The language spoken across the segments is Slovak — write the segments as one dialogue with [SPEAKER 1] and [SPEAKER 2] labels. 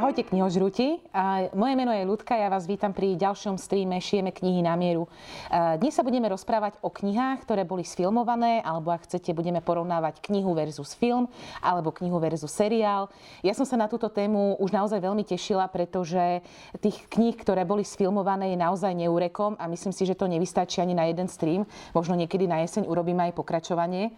[SPEAKER 1] Ahojte knihožrúti. Moje meno je Ľudka, ja vás vítam pri ďalšom streame Šijeme knihy na mieru. Dnes sa budeme rozprávať o knihách, ktoré boli sfilmované, alebo ak chcete, budeme porovnávať knihu versus film, alebo knihu versus seriál. Ja som sa na túto tému už naozaj veľmi tešila, pretože tých kníh, ktoré boli sfilmované, je naozaj neúrekom a myslím si, že to nevystačí ani na jeden stream. Možno niekedy na jeseň urobím aj pokračovanie.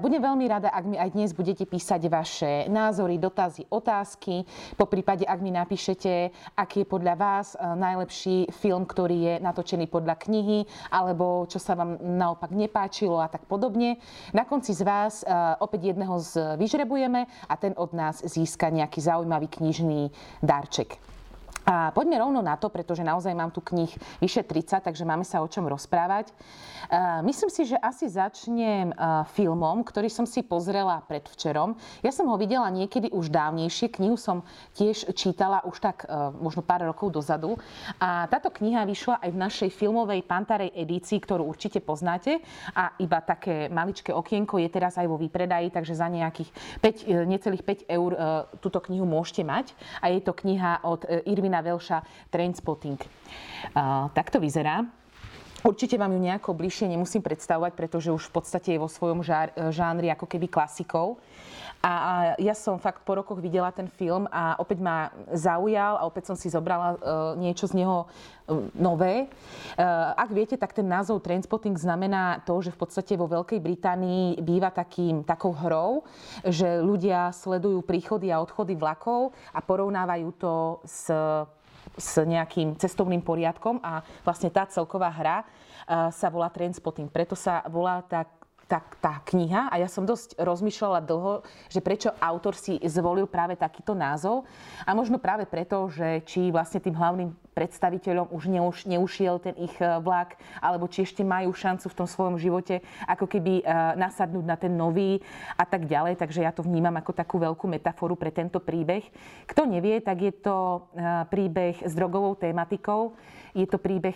[SPEAKER 1] Budem veľmi rada, ak mi aj dnes budete písať vaše názory, dotazy, otázky. Popri prípade, ak mi napíšete, aký je podľa vás eh, najlepší film, ktorý je natočený podľa knihy, alebo čo sa vám naopak nepáčilo a tak podobne. Na konci z vás eh, opäť jedného z vyžrebujeme a ten od nás získa nejaký zaujímavý knižný darček. A poďme rovno na to, pretože naozaj mám tu knih vyše 30, takže máme sa o čom rozprávať. Myslím si, že asi začnem filmom, ktorý som si pozrela predvčerom. Ja som ho videla niekedy už dávnejšie, knihu som tiež čítala už tak možno pár rokov dozadu. A táto kniha vyšla aj v našej filmovej Pantarej edícii, ktorú určite poznáte. A iba také maličké okienko je teraz aj vo výpredaji, takže za nejakých 5, necelých 5 eur túto knihu môžete mať. A je to kniha od e, Irvina Velša Trainspotting. Tak to vyzerá. Určite vám ju nejako bližšie nemusím predstavovať, pretože už v podstate je vo svojom žánri ako keby klasikou. A, ja som fakt po rokoch videla ten film a opäť ma zaujal a opäť som si zobrala uh, niečo z neho uh, nové. Uh, ak viete, tak ten názov Trainspotting znamená to, že v podstate vo Veľkej Británii býva takým, takou hrou, že ľudia sledujú príchody a odchody vlakov a porovnávajú to s s nejakým cestovným poriadkom a vlastne tá celková hra sa volá Trainspotting. Preto sa volá tak tá, tá kniha a ja som dosť rozmýšľala dlho, že prečo autor si zvolil práve takýto názov a možno práve preto, že či vlastne tým hlavným predstaviteľom už neuš, neušiel ten ich e, vlak, alebo či ešte majú šancu v tom svojom živote ako keby e, nasadnúť na ten nový a tak ďalej. Takže ja to vnímam ako takú veľkú metaforu pre tento príbeh. Kto nevie, tak je to e, príbeh s drogovou tématikou. Je to príbeh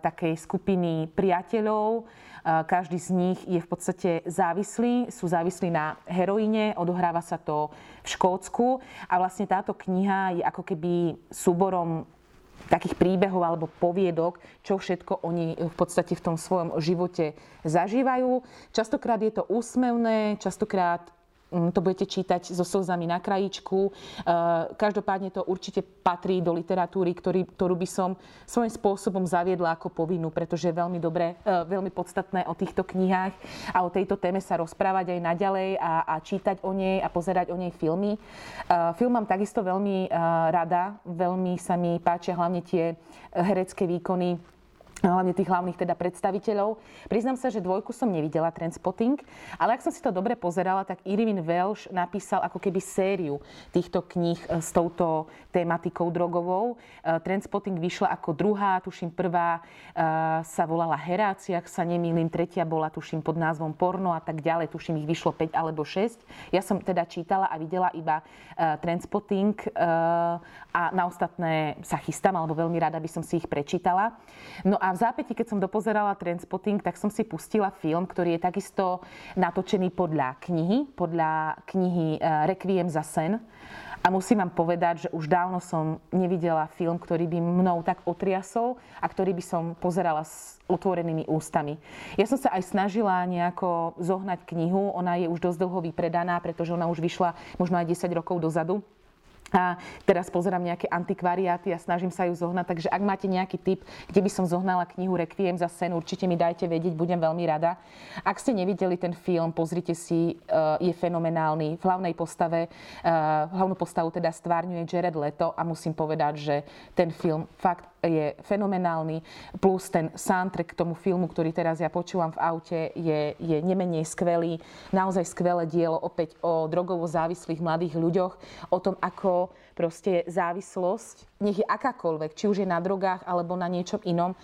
[SPEAKER 1] takej skupiny priateľov, každý z nich je v podstate závislý, sú závislí na heroíne, odohráva sa to v Škótsku a vlastne táto kniha je ako keby súborom takých príbehov alebo poviedok, čo všetko oni v podstate v tom svojom živote zažívajú. Častokrát je to úsmevné, častokrát to budete čítať so slzami na krajičku. E, každopádne to určite patrí do literatúry, ktorý, ktorú by som svojím spôsobom zaviedla ako povinnú, pretože je veľmi dobré, e, veľmi podstatné o týchto knihách a o tejto téme sa rozprávať aj naďalej a, a čítať o nej a pozerať o nej filmy. E, film mám takisto veľmi rada, veľmi sa mi páčia hlavne tie herecké výkony hlavne tých hlavných teda predstaviteľov. Priznám sa, že dvojku som nevidela, Trendspotting, ale ak som si to dobre pozerala, tak Irvin Welsh napísal ako keby sériu týchto kníh e, s touto tematikou drogovou. E, Trendspotting vyšla ako druhá, tuším prvá e, sa volala Herácia, ak sa nemýlim, tretia bola tuším pod názvom Porno a tak ďalej, tuším ich vyšlo 5 alebo 6. Ja som teda čítala a videla iba Trendspotting a na ostatné sa chystám, alebo veľmi rada by som si ich prečítala. No a v zápäti, keď som dopozerala Trendspotting, tak som si pustila film, ktorý je takisto natočený podľa knihy, podľa knihy eh, Requiem za sen. A musím vám povedať, že už dávno som nevidela film, ktorý by mnou tak otriasol a ktorý by som pozerala s otvorenými ústami. Ja som sa aj snažila nejako zohnať knihu. Ona je už dosť dlho vypredaná, pretože ona už vyšla možno aj 10 rokov dozadu. A teraz pozerám nejaké antikvariáty a snažím sa ju zohnať. Takže ak máte nejaký tip, kde by som zohnala knihu Requiem za sen, určite mi dajte vedieť, budem veľmi rada. Ak ste nevideli ten film, pozrite si, eh, je fenomenálny. V hlavnej postave, eh, hlavnú postavu teda stvárňuje Jared Leto a musím povedať, že ten film fakt je fenomenálny, plus ten soundtrack k tomu filmu, ktorý teraz ja počúvam v aute, je, je nemenej skvelý. Naozaj skvelé dielo opäť o drogovo závislých mladých ľuďoch, o tom, ako proste závislosť, nech je akákoľvek, či už je na drogách alebo na niečom inom,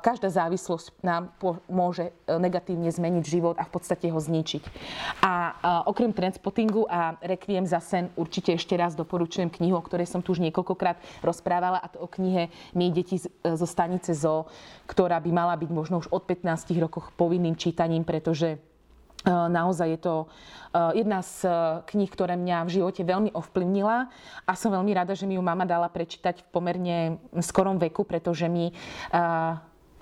[SPEAKER 1] každá závislosť nám môže e, negatívne zmeniť život a v podstate ho zničiť. A okrem Transpottingu a Requiem za sen určite ešte raz doporučujem knihu, o ktorej som tu už niekoľkokrát rozprávala a to o knihe My deti e, zo stanice ZO, ktorá by mala byť možno už od 15 rokoch povinným čítaním, pretože Naozaj je to jedna z kníh, ktoré mňa v živote veľmi ovplyvnila a som veľmi rada, že mi ju mama dala prečítať v pomerne skorom veku, pretože mi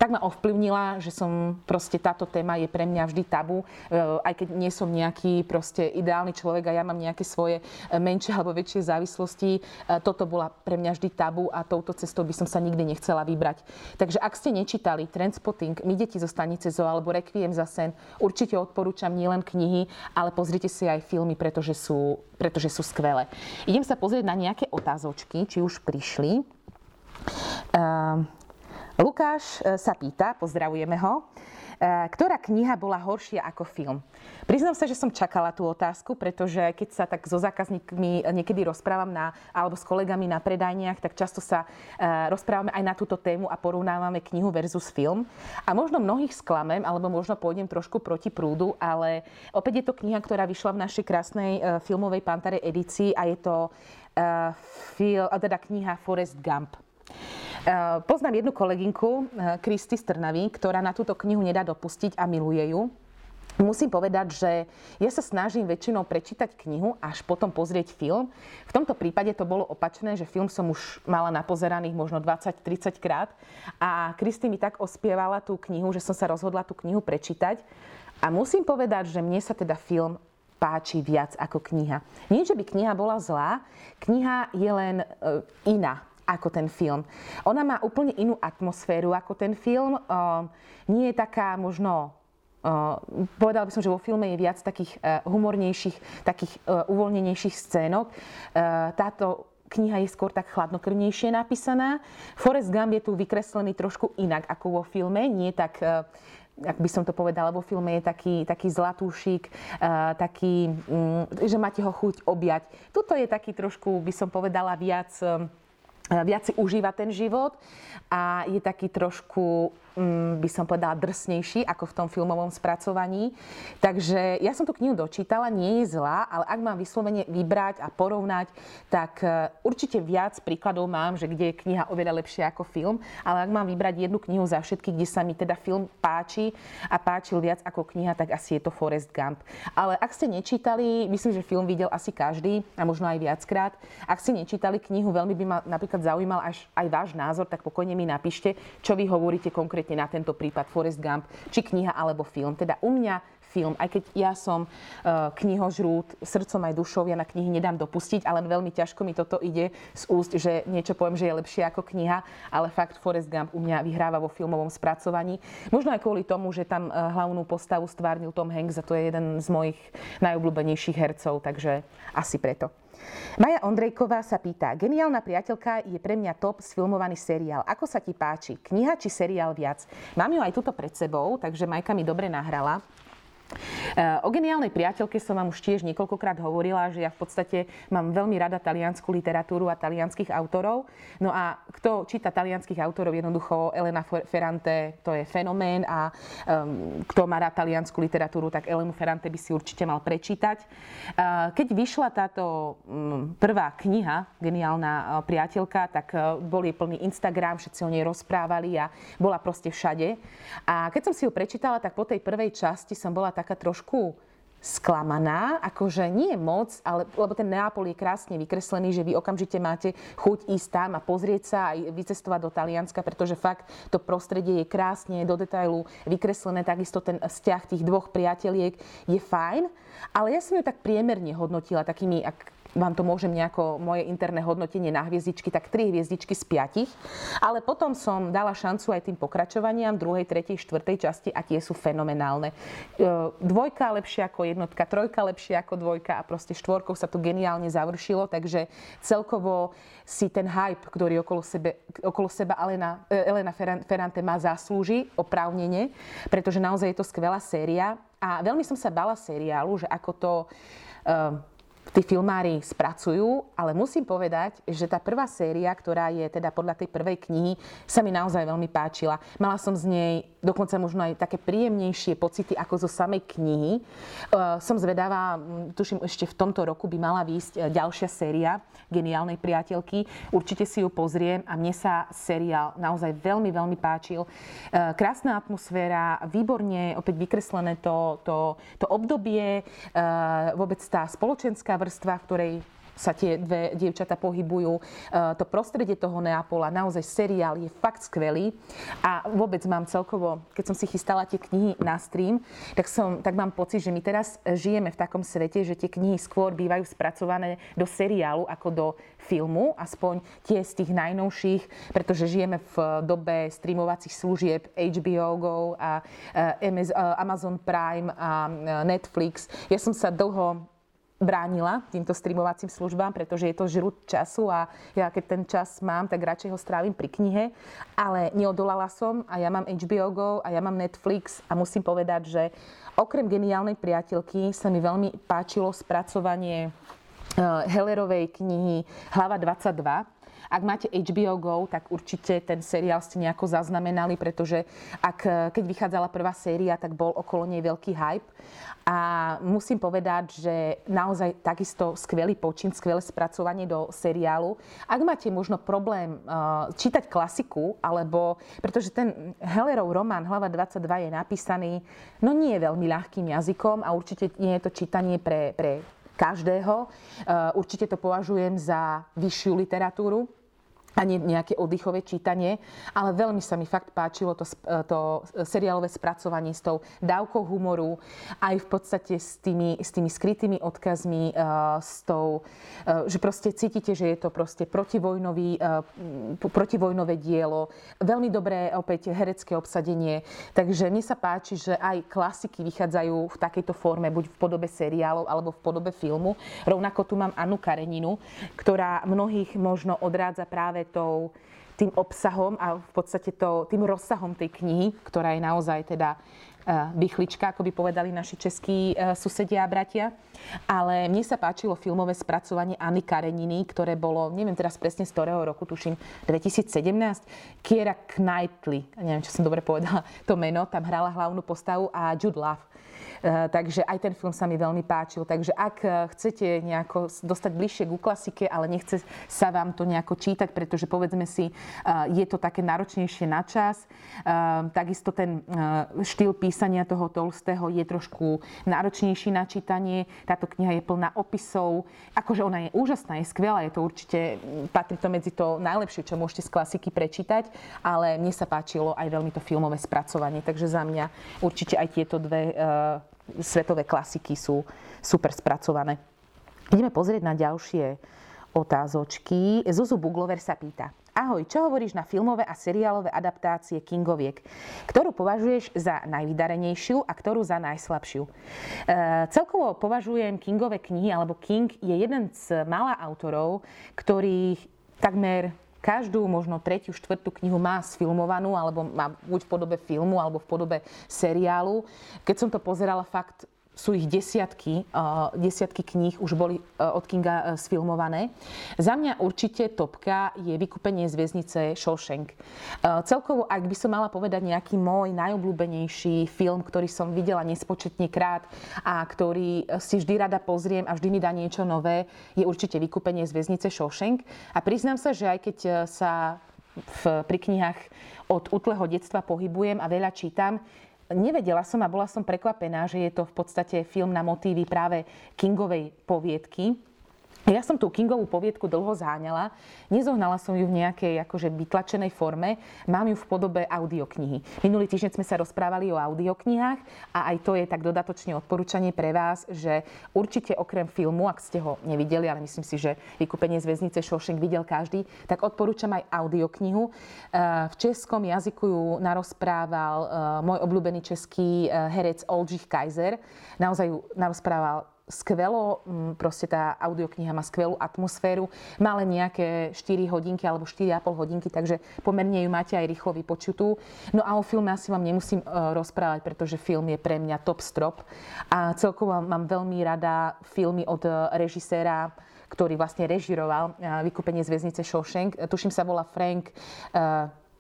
[SPEAKER 1] tak ma ovplyvnila, že som proste táto téma je pre mňa vždy tabu, e, aj keď nie som nejaký proste ideálny človek a ja mám nejaké svoje e, menšie alebo väčšie závislosti. E, toto bola pre mňa vždy tabu a touto cestou by som sa nikdy nechcela vybrať. Takže ak ste nečítali Transpotting, My deti zo stanice Zo alebo Requiem za sen, určite odporúčam nielen knihy, ale pozrite si aj filmy, pretože sú, pretože sú skvelé. Idem sa pozrieť na nejaké otázočky, či už prišli. Uh, Lukáš e, sa pýta, pozdravujeme ho, e, ktorá kniha bola horšia ako film? Priznám sa, že som čakala tú otázku, pretože keď sa tak so zákazníkmi niekedy rozprávam na, alebo s kolegami na predajniach, tak často sa e, rozprávame aj na túto tému a porovnávame knihu versus film. A možno mnohých sklamem, alebo možno pôjdem trošku proti prúdu, ale opäť je to kniha, ktorá vyšla v našej krásnej filmovej Pantare edícii a je to fil, teda kniha Forest Gump. Eh, poznám jednu kolegynku, eh, Kristy Strnavy, ktorá na túto knihu nedá dopustiť a miluje ju. Musím povedať, že ja sa snažím väčšinou prečítať knihu, až potom pozrieť film. V tomto prípade to bolo opačné, že film som už mala napozeraných možno 20-30 krát a Kristy mi tak ospievala tú knihu, že som sa rozhodla tú knihu prečítať. A musím povedať, že mne sa teda film páči viac ako kniha. Nie, že by kniha bola zlá, kniha je len e, iná ako ten film. Ona má úplne inú atmosféru ako ten film. Uh, nie je taká možno Uh, povedala by som, že vo filme je viac takých uh, humornejších, takých uh, uvoľnenejších scénok. Uh, táto kniha je skôr tak chladnokrvnejšie napísaná. Forrest Gump je tu vykreslený trošku inak ako vo filme. Nie tak ak by som to povedala, vo filme je taký, taký zlatúšik, uh, taký, um, že máte ho chuť objať. Tuto je taký trošku, by som povedala, viac... Um, viac si užíva ten život a je taký trošku by som povedala, drsnejší ako v tom filmovom spracovaní. Takže ja som tú knihu dočítala, nie je zlá, ale ak mám vyslovene vybrať a porovnať, tak e, určite viac príkladov mám, že kde je kniha oveľa lepšia ako film, ale ak mám vybrať jednu knihu za všetky, kde sa mi teda film páči a páčil viac ako kniha, tak asi je to Forest Gump. Ale ak ste nečítali, myslím, že film videl asi každý a možno aj viackrát. Ak ste nečítali knihu, veľmi by ma napríklad zaujímal až aj váš názor, tak pokojne mi napíšte, čo vy hovoríte konkrétne konkrétne na tento prípad Forrest Gump, či kniha alebo film. Teda u mňa film, aj keď ja som uh, knihožrút, srdcom aj dušou, ja na knihy nedám dopustiť, ale veľmi ťažko mi toto ide z úst, že niečo poviem, že je lepšie ako kniha, ale fakt Forrest Gump u mňa vyhráva vo filmovom spracovaní. Možno aj kvôli tomu, že tam uh, hlavnú postavu stvárnil Tom Hanks a to je jeden z mojich najobľúbenejších hercov, takže asi preto. Maja Ondrejková sa pýta, geniálna priateľka je pre mňa top sfilmovaný seriál. Ako sa ti páči? Kniha či seriál viac? Mám ju aj tuto pred sebou, takže Majka mi dobre nahrala. O geniálnej priateľke som vám už tiež niekoľkokrát hovorila, že ja v podstate mám veľmi rada taliansku literatúru a talianských autorov. No a kto číta talianských autorov, jednoducho Elena Ferrante, to je fenomén a um, kto má rád taliansku literatúru, tak Elenu Ferrante by si určite mal prečítať. Uh, keď vyšla táto um, prvá kniha, geniálna uh, priateľka, tak bol jej plný Instagram, všetci o nej rozprávali a bola proste všade. A keď som si ju prečítala, tak po tej prvej časti som bola taká trošku sklamaná, akože nie moc, ale, lebo ten Neapol je krásne vykreslený, že vy okamžite máte chuť ísť tam a pozrieť sa aj vycestovať do Talianska, pretože fakt to prostredie je krásne, do detailu vykreslené, takisto ten vzťah tých dvoch priateliek je fajn, ale ja som ju tak priemerne hodnotila takými, ak vám to môžem nejako, moje interné hodnotenie na hviezdičky, tak tri hviezdičky z piatich. Ale potom som dala šancu aj tým pokračovaniam druhej, tretej, štvrtej časti a tie sú fenomenálne. E, dvojka lepšia ako jednotka, trojka lepšia ako dvojka a proste štvorkou sa to geniálne završilo, takže celkovo si ten hype, ktorý okolo, sebe, okolo seba Elena, e, Elena Ferrante má zaslúži oprávnene, pretože naozaj je to skvelá séria a veľmi som sa bala seriálu, že ako to uh, tí filmári spracujú, ale musím povedať, že tá prvá séria, ktorá je teda podľa tej prvej knihy, sa mi naozaj veľmi páčila. Mala som z nej dokonca možno aj také príjemnejšie pocity ako zo samej knihy. Uh, som zvedavá, tuším, ešte v tomto roku by mala výjsť e, ďalšia séria Geniálnej priateľky. Určite si ju pozriem a mne sa seriál naozaj veľmi, veľmi páčil. Uh, krásna atmosféra, výborne opäť vykreslené to, to, to obdobie, vôbec tá spoločenská vrstva, v ktorej sa tie dve dievčata pohybujú. E, to prostredie toho Neapola, naozaj seriál je fakt skvelý a vôbec mám celkovo, keď som si chystala tie knihy na stream, tak, som, tak mám pocit, že my teraz žijeme v takom svete, že tie knihy skôr bývajú spracované do seriálu ako do filmu, aspoň tie z tých najnovších, pretože žijeme v dobe streamovacích služieb HBO Go a e, Amazon Prime a e, Netflix. Ja som sa dlho bránila týmto streamovacím službám, pretože je to žrut času a ja keď ten čas mám, tak radšej ho strávim pri knihe. Ale neodolala som a ja mám HBO Go a ja mám Netflix a musím povedať, že okrem geniálnej priateľky sa mi veľmi páčilo spracovanie eh, Hellerovej knihy Hlava 22, ak máte HBO Go, tak určite ten seriál ste nejako zaznamenali, pretože ak, keď vychádzala prvá séria, tak bol okolo nej veľký hype. A musím povedať, že naozaj takisto skvelý počin, skvelé spracovanie do seriálu. Ak máte možno problém uh, čítať klasiku, alebo pretože ten Hellerov román Hlava 22 je napísaný, no nie je veľmi ľahkým jazykom a určite nie je to čítanie pre, pre každého. Uh, určite to považujem za vyššiu literatúru ani nejaké oddychové čítanie, ale veľmi sa mi fakt páčilo to, to seriálové spracovanie s tou dávkou humoru, aj v podstate s tými, s tými skrytými odkazmi, uh, s tou, že proste cítite, že je to proste protivojnový, protivojnové dielo, veľmi dobré opäť herecké obsadenie, takže mne sa páči, že aj klasiky vychádzajú v takejto forme, buď v podobe seriálov alebo v podobe filmu. Rovnako tu mám Anu Kareninu, ktorá mnohých možno odrádza práve tou, tým obsahom a v podstate to, tým rozsahom tej knihy, ktorá je naozaj teda bychlička, ako by povedali naši českí e, susedia a bratia. Ale mne sa páčilo filmové spracovanie Anny Kareniny, ktoré bolo, neviem teraz presne z ktorého roku, tuším 2017. Kiera Knightley, neviem, či som dobre povedala to meno, tam hrala hlavnú postavu a Jude Love Eh, takže aj ten film sa mi veľmi páčil. Takže ak eh, chcete nejako dostať bližšie ku klasike, ale nechce sa vám to nejako čítať, pretože povedzme si, eh, je to také náročnejšie na čas. Takisto ten štýl písania toho Tolstého je trošku náročnejší na čítanie. Táto kniha je plná opisov. Akože ona je úžasná, je skvelá, je to určite, mm, patrí to medzi to najlepšie, čo môžete z klasiky prečítať, ale mne sa páčilo aj veľmi to filmové spracovanie. Takže za mňa určite aj tieto dve svetové klasiky sú super spracované. Ideme pozrieť na ďalšie otázočky. Zuzu Buglover sa pýta. Ahoj, čo hovoríš na filmové a seriálové adaptácie Kingoviek? Ktorú považuješ za najvydarenejšiu a ktorú za najslabšiu? E, celkovo považujem Kingové knihy, alebo King je jeden z malá autorov, ktorých takmer každú možno tretiu, štvrtú knihu má sfilmovanú, alebo má buď v podobe filmu, alebo v podobe seriálu. Keď som to pozerala, fakt sú ich desiatky, uh, desiatky kníh už boli uh, od Kinga uh, sfilmované. Za mňa určite topka je Vykúpenie z väznice Shawshank. Celkovo, ak by som mala povedať nejaký môj najobľúbenejší film, ktorý som videla nespočetne krát a ktorý si vždy rada pozriem a vždy mi dá niečo nové, je určite Vykúpenie z väznice Shawshank. A priznám sa, že aj keď sa v, pri knihách od útleho detstva pohybujem a veľa čítam, Nevedela som a bola som prekvapená, že je to v podstate film na motívy práve Kingovej poviedky, ja som tú Kingovú poviedku dlho záňala, nezohnala som ju v nejakej akože vytlačenej forme, mám ju v podobe audioknihy. Minulý týždeň sme sa rozprávali o audioknihách a aj to je tak dodatočne odporúčanie pre vás, že určite okrem filmu, ak ste ho nevideli, ale myslím si, že Vykúpenie z väznice Šošenk videl každý, tak odporúčam aj audioknihu. Eh, v českom jazyku ju narozprával eh, môj obľúbený český eh, herec Oldřich Kaiser. Naozaj ju narozprával skvelo, proste tá audiokniha má skvelú atmosféru, má len nejaké 4 hodinky alebo 4,5 hodinky, takže pomerne ju máte aj rýchlo vypočutú. No a o filme asi vám nemusím uh, rozprávať, pretože film je pre mňa top strop a celkovo mám veľmi rada filmy od režiséra ktorý vlastne režiroval vykúpenie z väznice Shawshank. Tuším sa volá Frank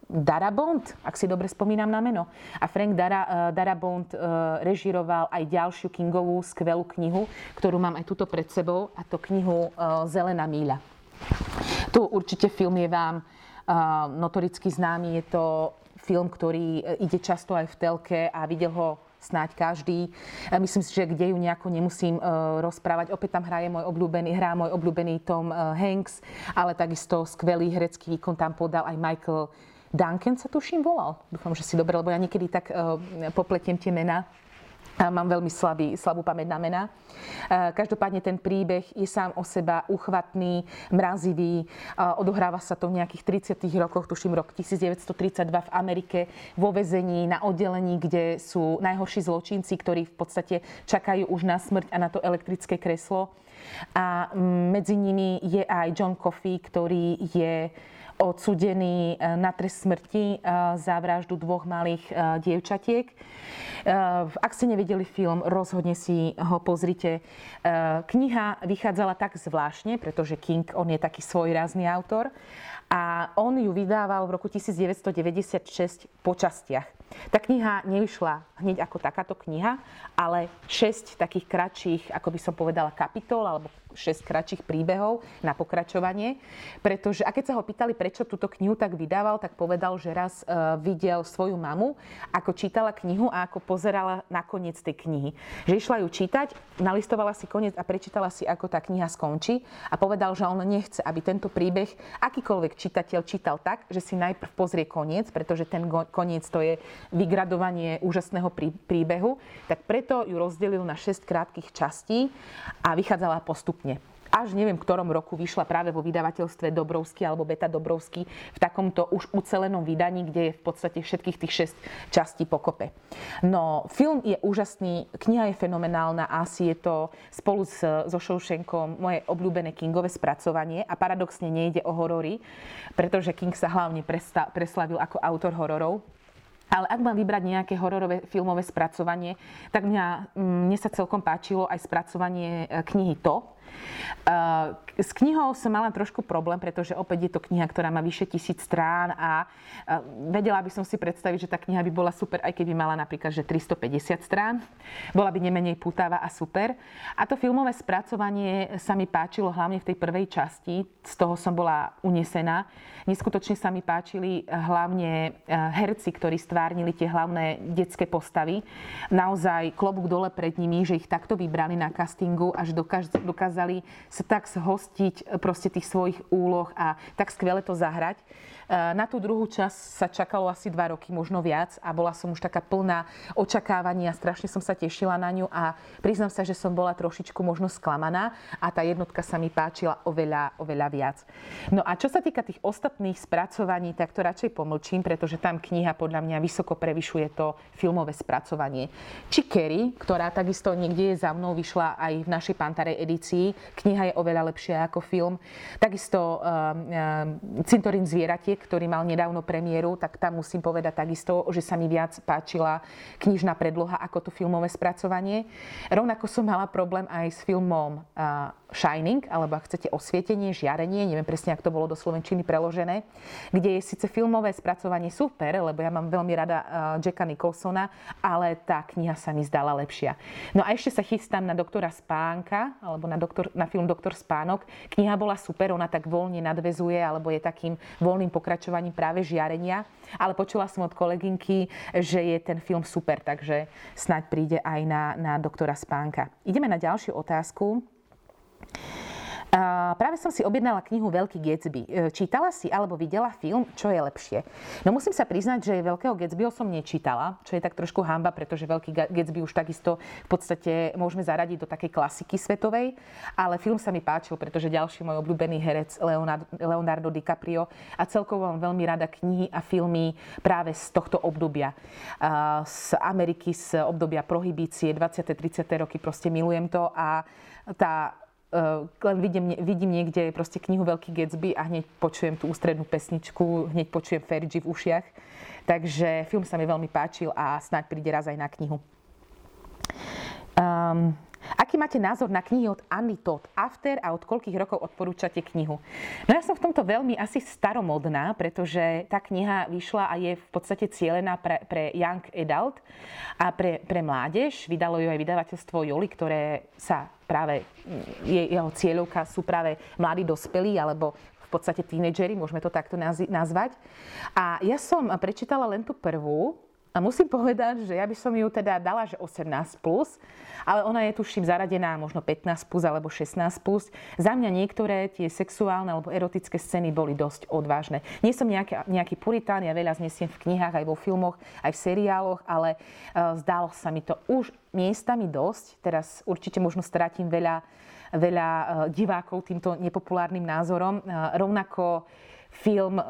[SPEAKER 1] Darabont, ak si dobre spomínam na meno. A Frank Dara, uh, Darabont uh, režiroval aj ďalšiu Kingovú skvelú knihu, ktorú mám aj tuto pred sebou, a to knihu uh, Zelená míľa. Tu určite film je vám notoricky známy. Je to film, ktorý ide často aj v telke a videl ho snáď každý. Myslím si, že kde ju nejako nemusím rozprávať. Opäť tam hraje môj obľúbený, hrá môj obľúbený Tom Hanks, ale takisto skvelý herecký výkon tam podal aj Michael Duncan sa tuším volal. Dúfam, že si dobre, lebo ja niekedy tak uh, popletiem tie mená. A mám veľmi slabý, slabú pamäť na mená. Každopádne ten príbeh je sám o seba uchvatný, mrazivý. Odohráva sa to v nejakých 30. rokoch, tuším rok 1932 v Amerike, vo vezení, na oddelení, kde sú najhorší zločinci, ktorí v podstate čakajú už na smrť a na to elektrické kreslo. A medzi nimi je aj John Coffey, ktorý je odsudený e, na trest smrti e, za vraždu dvoch malých e, dievčatiek. Ak ste nevideli film, rozhodne si ho pozrite. Kniha vychádzala tak zvláštne, pretože King, on je taký svojrázný autor a on ju vydával v roku 1996 po častiach. Tá kniha nevyšla hneď ako takáto kniha, ale 6 takých kratších, ako by som povedala, kapitol alebo 6 kratších príbehov na pokračovanie. Pretože, a keď sa ho pýtali, prečo túto knihu tak vydával, tak povedal, že raz uh, videl svoju mamu, ako čítala knihu a ako pozerala na koniec tej knihy. Že išla ju čítať, nalistovala si koniec a prečítala si, ako tá kniha skončí a povedal, že on nechce, aby tento príbeh akýkoľvek čitateľ čítal tak, že si najprv pozrie koniec, pretože ten koniec to je vygradovanie úžasného príbehu, tak preto ju rozdelil na 6 krátkých častí a vychádzala postupne až neviem, v ktorom roku vyšla práve vo vydavateľstve Dobrovský alebo Beta Dobrovský v takomto už ucelenom vydaní, kde je v podstate všetkých tých 6 častí pokope. No, film je úžasný, kniha je fenomenálna a asi je to spolu s, so Shawshankom moje obľúbené Kingové spracovanie a paradoxne nejde o horory, pretože King sa hlavne preslavil ako autor hororov. Ale ak mám vybrať nejaké hororové filmové spracovanie, tak mňa, mm, mne sa celkom páčilo aj spracovanie e, knihy To, s knihou som mala trošku problém, pretože opäť je to kniha, ktorá má vyše tisíc strán a vedela by som si predstaviť, že tá kniha by bola super, aj keby mala napríklad že 350 strán. Bola by nemenej putavá a super. A to filmové spracovanie sa mi páčilo hlavne v tej prvej časti. Z toho som bola unesená. Neskutočne sa mi páčili hlavne e, herci, ktorí stvárnili tie hlavné detské postavy. Naozaj klobúk dole pred nimi, že ich takto vybrali na castingu, až dokázali sa tak zhostiť eh, proste tých svojich úloh a tak skvele to zahrať. Eh, na tú druhú časť sa čakalo asi dva roky, možno viac a bola som už taká plná očakávania, strašne som sa tešila na ňu a priznám sa, že som bola trošičku možno sklamaná a tá jednotka sa mi páčila oveľa, oveľa viac. No a čo sa týka tých ostatných spracovaní, tak to radšej pomlčím, pretože tam kniha podľa mňa vysoko prevyšuje to filmové spracovanie. Či Kerry, ktorá takisto niekde je za mnou, vyšla aj v našej Pantarej edícii, Kniha je oveľa lepšia ako film. Takisto uh, uh, Cintorín zvieratiek, ktorý mal nedávno premiéru, tak tam musím povedať takisto, že sa mi viac páčila knižná predloha ako to filmové spracovanie. Rovnako som mala problém aj s filmom Shining, alebo ak chcete osvietenie, žiarenie, neviem presne, ak to bolo do slovenčiny preložené, kde je síce filmové spracovanie super, lebo ja mám veľmi rada uh, Jacka Nicholsona, ale tá kniha sa mi zdala lepšia. No a ešte sa chystám na doktora Spánka, alebo na, doktor, na film Doktor Spánok. Kniha bola super, ona tak voľne nadvezuje, alebo je takým voľným pokračovaním práve žiarenia, ale počula som od kolegynky, že je ten film super, takže snáď príde aj na, na doktora Spánka. Ideme na ďalšiu otázku. Práve som si objednala knihu Veľký Gatsby. E, čítala si alebo videla film, čo je lepšie? No musím sa priznať, že Veľkého Gatsbyho som nečítala, čo je tak trošku hamba, pretože Veľký Gatsby už takisto v podstate môžeme zaradiť do takej klasiky svetovej, ale film sa mi páčil, pretože ďalší môj obľúbený herec Leonardo DiCaprio a celkovo mám veľmi rada knihy a filmy práve z tohto obdobia. Z Ameriky, z obdobia prohibície, 20. 30. roky, proste milujem to a tá len vidím, vidím niekde proste knihu Veľký Gatsby a hneď počujem tú ústrednú pesničku, hneď počujem Fergie v ušiach. Takže film sa mi veľmi páčil a snáď príde raz aj na knihu. Um, Aký máte názor na knihy od Anny Todd After a od koľkých rokov odporúčate knihu? No ja som v tomto veľmi asi staromodná, pretože tá kniha vyšla a je v podstate cieľená pre, pre young adult a pre, pre mládež. Vydalo ju aj vydavateľstvo Joli, ktoré sa práve, je, jeho cieľovka sú práve mladí dospelí alebo v podstate tínedžeri, môžeme to takto nazvať. A ja som prečítala len tú prvú, a musím povedať, že ja by som ju teda dala, že 18+, plus, ale ona je tuším zaradená možno 15+, plus alebo 16+. Plus. Za mňa niektoré tie sexuálne alebo erotické scény boli dosť odvážne. Nie som nejaký, nejaký puritán, ja veľa znesiem v knihách, aj vo filmoch, aj v seriáloch, ale uh, zdalo sa mi to už miestami dosť. Teraz určite možno stratím veľa, veľa uh, divákov týmto nepopulárnym názorom. Uh, rovnako film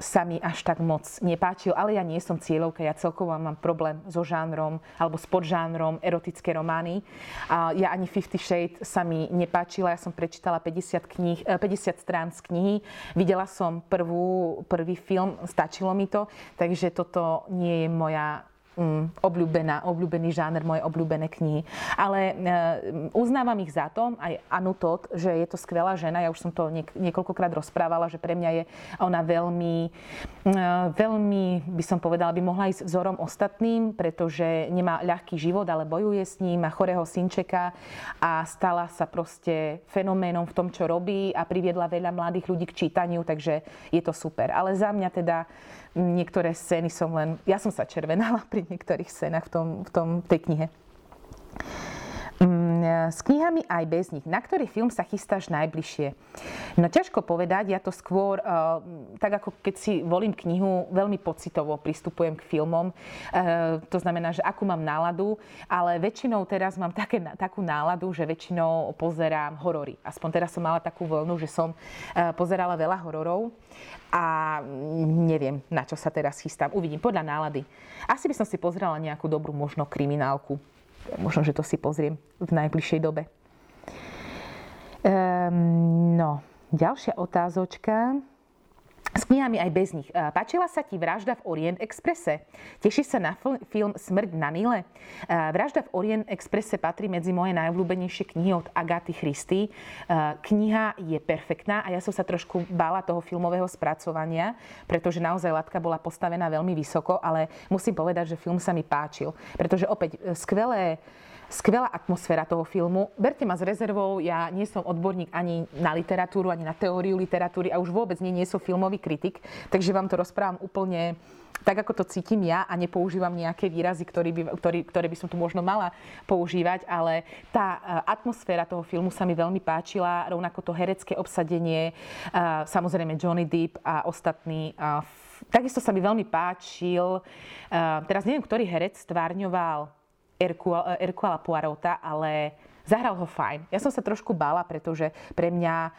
[SPEAKER 1] sa mi až tak moc nepáčil, ale ja nie som cieľovka, ja celkovo mám problém so žánrom alebo s podžánrom erotické romány. A ja ani Fifty Shade sa mi nepáčila, ja som prečítala 50, knih, 50 eh, strán z knihy, videla som prvú, prvý film, stačilo mi to, takže toto nie je moja um, obľúbená, obľúbený žáner, moje obľúbené knihy. Ale uh, uznávam ich za to, aj Anu Todd, že je to skvelá žena. Ja už som to niek- niekoľkokrát rozprávala, že pre mňa je ona veľmi, uh, veľmi, by som povedala, by mohla ísť vzorom ostatným, pretože nemá ľahký život, ale bojuje s ním, má chorého synčeka a stala sa proste fenoménom v tom, čo robí a priviedla veľa mladých ľudí k čítaniu, takže je to super. Ale za mňa teda niektoré scény som len... Ja som sa červenala pri niektorých scénach v, tom, v tom, tej knihe. Mm, s knihami aj bez nich. Na ktorý film sa chystáš najbližšie? No ťažko povedať, ja to skôr, uh, tak ako keď si volím knihu, veľmi pocitovo pristupujem k filmom. Uh, to znamená, že akú mám náladu, ale väčšinou teraz mám také, takú náladu, že väčšinou pozerám horory. Aspoň teraz som mala takú vlnu, že som pozerala veľa hororov a neviem, na čo sa teraz chystám. Uvidím, podľa nálady. Asi by som si pozerala nejakú dobrú možno kriminálku možno, že to si pozriem v najbližšej dobe. Um, no, ďalšia otázočka. S knihami aj bez nich. Páčila sa ti Vražda v Orient Expresse? Teší sa na film Smrť na Nile? Vražda v Orient Expresse patrí medzi moje najobľúbenejšie knihy od Agaty Christy. Kniha je perfektná a ja som sa trošku bála toho filmového spracovania, pretože naozaj latka bola postavená veľmi vysoko, ale musím povedať, že film sa mi páčil. Pretože opäť e, skvelé skvelá atmosféra toho filmu. Berte ma s rezervou, ja nie som odborník ani na literatúru, ani na teóriu literatúry a už vôbec nie, nie som filmový kritik, takže vám to rozprávam úplne tak, ako to cítim ja a nepoužívam nejaké výrazy, ktoré by, ktorý, ktoré by som tu možno mala používať, ale tá e, atmosféra toho filmu sa mi veľmi páčila, rovnako to herecké obsadenie, e, samozrejme Johnny Depp a ostatní. Takisto sa mi veľmi páčil, teraz neviem, ktorý herec stvárňoval Erkuala Poirota, ale zahral ho fajn. Ja som sa trošku bála, pretože pre mňa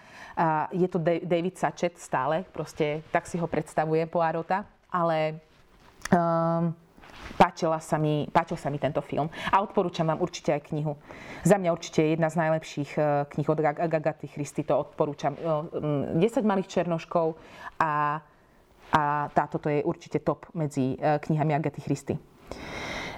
[SPEAKER 1] je to David Sachet stále, proste tak si ho predstavuje Poirota, ale um, páčila sa mi, páčil sa mi tento film a odporúčam vám určite aj knihu. Za mňa určite je jedna z najlepších uh, knih od Agaty Christy, to odporúčam. Uh, um, 10 malých černoškov a, a táto to je určite top medzi uh, knihami Agaty Christy.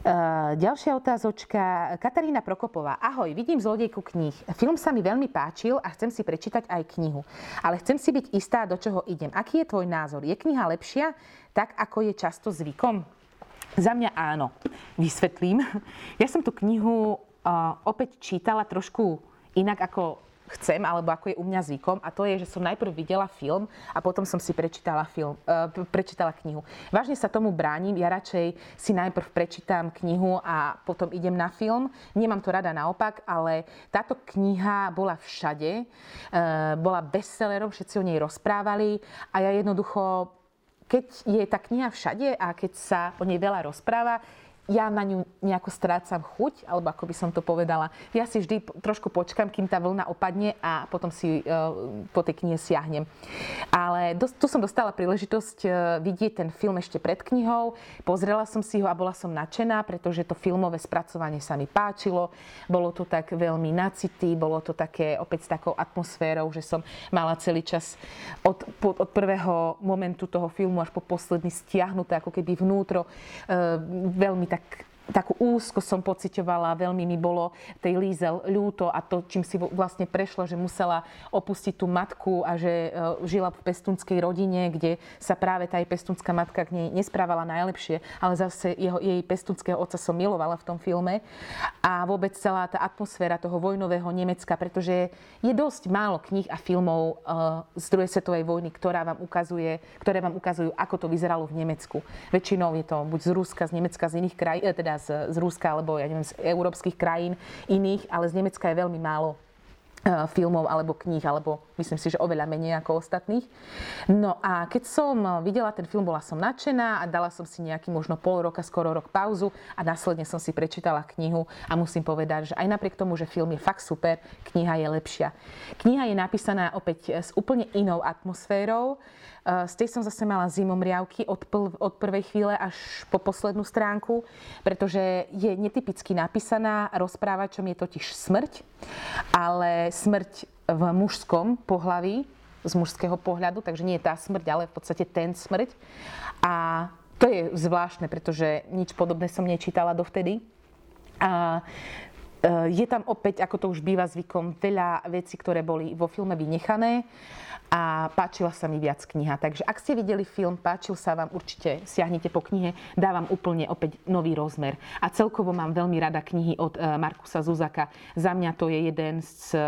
[SPEAKER 1] Uh, ďalšia otázočka. Katarína Prokopová. Ahoj, vidím zlodejku kníh. Film sa mi veľmi páčil a chcem si prečítať aj knihu. Ale chcem si byť istá, do čoho idem. Aký je tvoj názor? Je kniha lepšia, tak ako je často zvykom? Za mňa áno. Vysvetlím. Ja som tú knihu uh, opäť čítala trošku inak ako chcem, alebo ako je u mňa zvykom. A to je, že som najprv videla film a potom som si prečítala, film, uh, prečítala knihu. Vážne sa tomu bránim. Ja radšej si najprv prečítam knihu a potom idem na film. Nemám to rada naopak, ale táto kniha bola všade. Uh, bola bestsellerom, všetci o nej rozprávali a ja jednoducho keď je tá kniha všade a keď sa o nej veľa rozpráva, ja na ňu nejako strácam chuť, alebo ako by som to povedala. Ja si vždy trošku počkam, kým tá vlna opadne a potom si uh, po tej knihe siahnem. Ale tu som dostala príležitosť uh, vidieť ten film ešte pred knihou. Pozrela som si ho a bola som nadšená, pretože to filmové spracovanie sa mi páčilo. Bolo to tak veľmi nacitý, bolo to také opäť s takou atmosférou, že som mala celý čas od, od prvého momentu toho filmu až po posledný stiahnuté ako keby vnútro. Uh, veľmi tak takú úzko som pocitovala, veľmi mi bolo tej Lízel ľúto a to, čím si vlastne prešla, že musela opustiť tú matku a že e, žila v pestunskej rodine, kde sa práve tá jej pestunská matka k nej nesprávala najlepšie, ale zase jeho, jej pestunského otca som milovala v tom filme a vôbec celá tá atmosféra toho vojnového Nemecka, pretože je dosť málo kníh a filmov e, z druhej svetovej vojny, ktorá vám ukazuje, ktoré vám ukazujú, ako to vyzeralo v Nemecku. Väčšinou je to buď z Ruska, z Nemecka, z iných krajín, e, teda teda z, z Ruska alebo ja neviem, z európskych krajín iných, ale z Nemecka je veľmi málo e, filmov alebo kníh, alebo myslím si, že oveľa menej ako ostatných. No a keď som videla ten film, bola som nadšená a dala som si nejaký možno pol roka, skoro rok pauzu a následne som si prečítala knihu a musím povedať, že aj napriek tomu, že film je fakt super, kniha je lepšia. Kniha je napísaná opäť s úplne inou atmosférou. Eh, z tej som zase mala zimomriavky od, pl- od prvej chvíle až po poslednú stránku, pretože je netypicky napísaná. Rozprávačom je totiž smrť, ale smrť v mužskom pohlaví, z mužského pohľadu, takže nie je tá smrť, ale v podstate ten smrť. A to je zvláštne, pretože nič podobné som nečítala dovtedy. A je tam opäť, ako to už býva zvykom, veľa vecí, ktoré boli vo filme vynechané a páčila sa mi viac kniha. Takže ak ste videli film, páčil sa vám, určite siahnite po knihe, dávam úplne opäť nový rozmer. A celkovo mám veľmi rada knihy od eh, Markusa Zuzaka. Za mňa to je jeden z eh,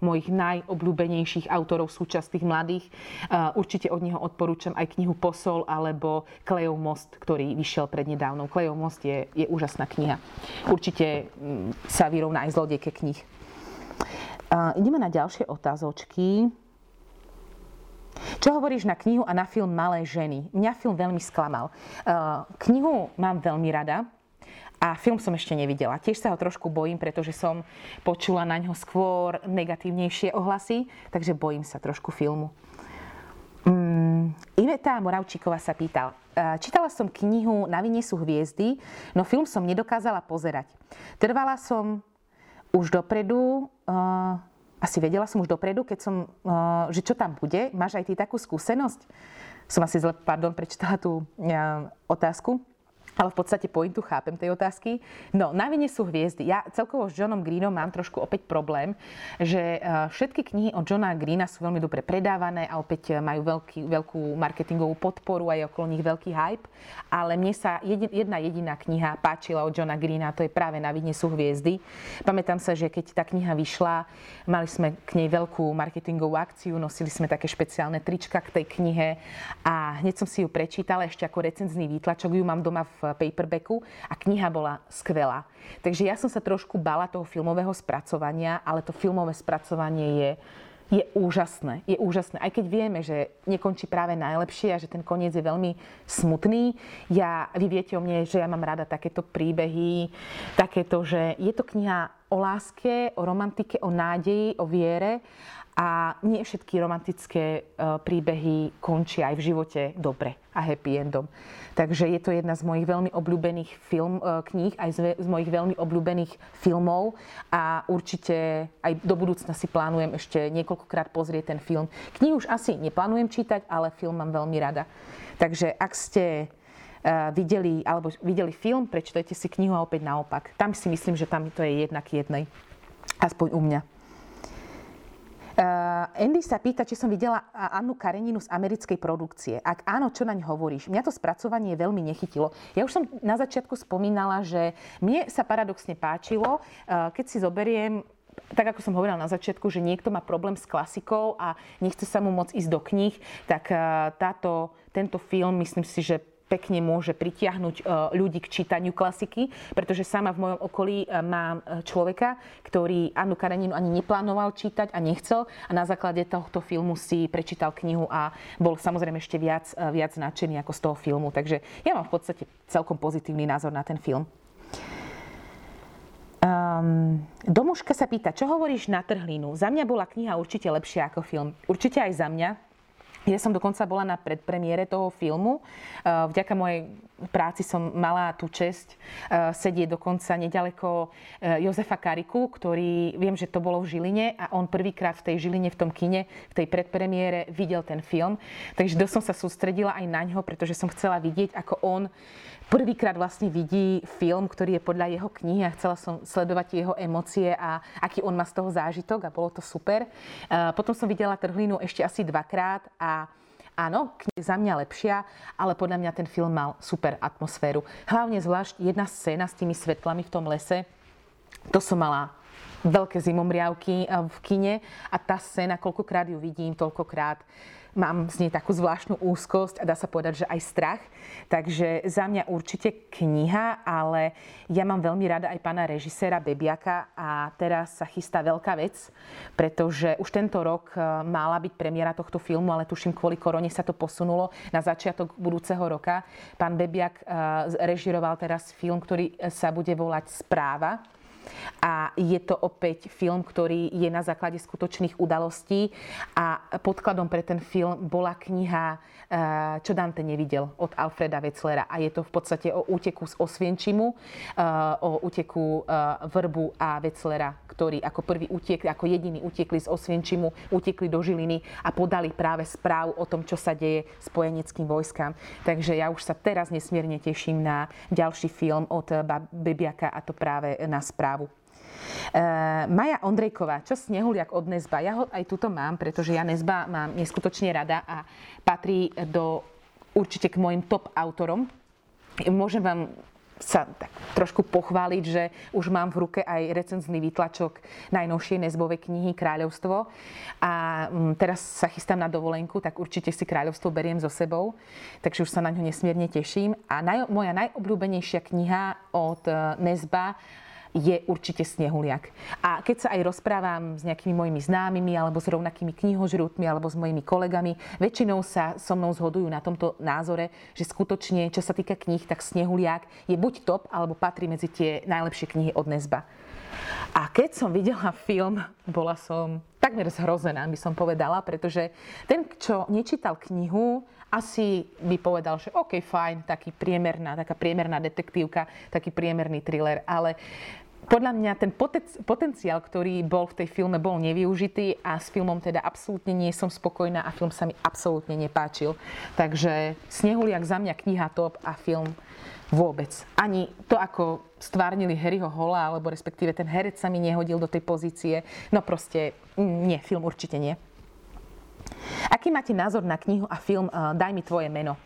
[SPEAKER 1] mojich najobľúbenejších autorov súčasných mladých. Eh, určite od neho odporúčam aj knihu Posol alebo Klejov most, ktorý vyšiel prednedávnou. Klejov most je, je úžasná kniha. Určite mm, sa vyrovná aj zlodejke knih. Ideme na ďalšie otázočky. Čo hovoríš na knihu a na film Malé ženy? Mňa film veľmi sklamal. Uh, knihu mám veľmi rada, a film som ešte nevidela. Tiež sa ho trošku bojím, pretože som počula na ňo skôr negatívnejšie ohlasy, takže bojím sa trošku filmu. Um, Iveta Moravčíková sa pýtal. Čítala som knihu Na vine sú hviezdy, no film som nedokázala pozerať. Trvala som už dopredu, uh, asi vedela som už dopredu, keď som, uh, že čo tam bude. Máš aj ty takú skúsenosť? Som asi zle, pardon, prečítala tú uh, otázku ale v podstate pointu chápem tej otázky. No, na vine sú hviezdy. Ja celkovo s Johnom Greenom mám trošku opäť problém, že e, všetky knihy od Johna Greena sú veľmi dobre predávané a opäť e, majú veľký, veľkú marketingovú podporu a je okolo nich veľký hype. Ale mne sa jedna jediná kniha páčila od Johna Greena, to je práve Na vine sú hviezdy. Pamätám sa, že keď tá kniha vyšla, mali sme k nej veľkú marketingovú akciu, nosili sme také špeciálne trička k tej knihe a hneď som si ju prečítala ešte ako recenzný výtlačok, ju mám doma v paperbacku a kniha bola skvelá. Takže ja som sa trošku bala toho filmového spracovania, ale to filmové spracovanie je je úžasné. Je úžasné. Aj keď vieme, že nekončí práve najlepšie a že ten koniec je veľmi smutný. Ja, vy viete o mne, že ja mám rada takéto príbehy, takéto, že je to kniha o láske, o romantike, o nádeji, o viere a nie všetky romantické e, príbehy končia aj v živote dobre a happy endom. Takže je to jedna z mojich veľmi obľúbených film, e, kníh, aj z, mojich veľmi obľúbených filmov a určite aj do budúcna si plánujem ešte niekoľkokrát pozrieť ten film. Knihu už asi neplánujem čítať, ale film mám veľmi rada. Takže ak ste uh, videli, alebo videli film, prečítajte si knihu a opäť naopak. Tam si myslím, že tam to je jednak jednej. Aspoň u mňa. Uh, Andy sa pýta, či som videla Annu Kareninu z americkej produkcie. Ak áno, čo naň hovoríš? Mňa to spracovanie veľmi nechytilo. Ja už som na začiatku spomínala, že mne sa paradoxne páčilo, uh, keď si zoberiem tak ako som hovorila na začiatku, že niekto má problém s klasikou a nechce sa mu moc ísť do kníh, tak táto, tento film myslím si, že pekne môže pritiahnuť e, ľudí k čítaniu klasiky, pretože sama v mojom okolí e, mám e, človeka, ktorý Annu Kareninu ani neplánoval čítať a nechcel a na základe tohto filmu si prečítal knihu a bol samozrejme ešte viac, viac nadšený ako z toho filmu. Takže ja mám v podstate celkom pozitívny názor na ten film. Um, Domuška sa pýta, čo hovoríš na trhlinu? Za mňa bola kniha určite lepšia ako film. Určite aj za mňa. Ja som dokonca bola na predpremiére toho filmu. Eh, vďaka mojej práci som mala tú čest eh, sedieť dokonca nedaleko eh, Jozefa Kariku, ktorý, viem, že to bolo v Žiline a on prvýkrát v tej Žiline, v tom kine, v tej predpremiére videl ten film. Takže dosť som sa sústredila aj na ňo, pretože som chcela vidieť, ako on prvýkrát vlastne vidí film, ktorý je podľa jeho knihy a chcela som sledovať jeho emócie a aký on má z toho zážitok a bolo to super. Potom som videla Trhlinu ešte asi dvakrát a Áno, za mňa lepšia, ale podľa mňa ten film mal super atmosféru. Hlavne zvlášť jedna scéna s tými svetlami v tom lese. To som mala veľké zimomriavky v kine a tá scéna, koľkokrát ju vidím, toľkokrát mám z nej takú zvláštnu úzkosť a dá sa povedať, že aj strach. Takže za mňa určite kniha, ale ja mám veľmi rada aj pána režiséra Bebiaka a teraz sa chystá veľká vec, pretože už tento rok e, mala byť premiéra tohto filmu, ale tuším kvôli korone sa to posunulo na začiatok budúceho roka. Pán Bebiak e, režiroval teraz film, ktorý sa bude volať Správa a je to opäť film, ktorý je na základe skutočných udalostí a podkladom pre ten film bola kniha eh, Čo Dante nevidel od Alfreda Wetzlera a je to v podstate o úteku z Osvienčimu, eh, o úteku eh, Vrbu a Wetzlera, ktorí ako prvý utiekli, ako jediní utiekli z Osvienčimu, utekli do Žiliny a podali práve správu o tom, čo sa deje spojeneckým vojskám. Takže ja už sa teraz nesmierne teším na ďalší film od Bebiaka a to práve na správu. Uh, Maja Ondrejková, čo snehuliak od Nezba? Ja ho aj tuto mám, pretože ja Nezba mám neskutočne rada a patrí do určite k mojim top autorom. Môžem vám sa tak trošku pochváliť, že už mám v ruke aj recenzný výtlačok najnovšej Nezbovej knihy Kráľovstvo. A mm, teraz sa chystám na dovolenku, tak určite si Kráľovstvo beriem so sebou. Takže už sa na ňo nesmierne teším. A naj, moja najobľúbenejšia kniha od e, Nezba je určite snehuliak. A keď sa aj rozprávam s nejakými mojimi známymi alebo s rovnakými knihožrútmi alebo s mojimi kolegami, väčšinou sa so mnou zhodujú na tomto názore, že skutočne, čo sa týka kníh, tak snehuliak je buď top, alebo patrí medzi tie najlepšie knihy od Nezba. A keď som videla film, bola som takmer zhrozená, by som povedala, pretože ten, čo nečítal knihu, asi by povedal, že OK, fajn, taký priemerná, taká priemerná detektívka, taký priemerný thriller, ale podľa mňa ten potenciál, ktorý bol v tej filme, bol nevyužitý a s filmom teda absolútne nie som spokojná a film sa mi absolútne nepáčil. Takže Snehuliak za mňa kniha top a film vôbec. Ani to, ako stvárnili Harryho Hola, alebo respektíve ten herec sa mi nehodil do tej pozície. No proste nie, film určite nie. Aký máte názor na knihu a film Daj mi tvoje meno?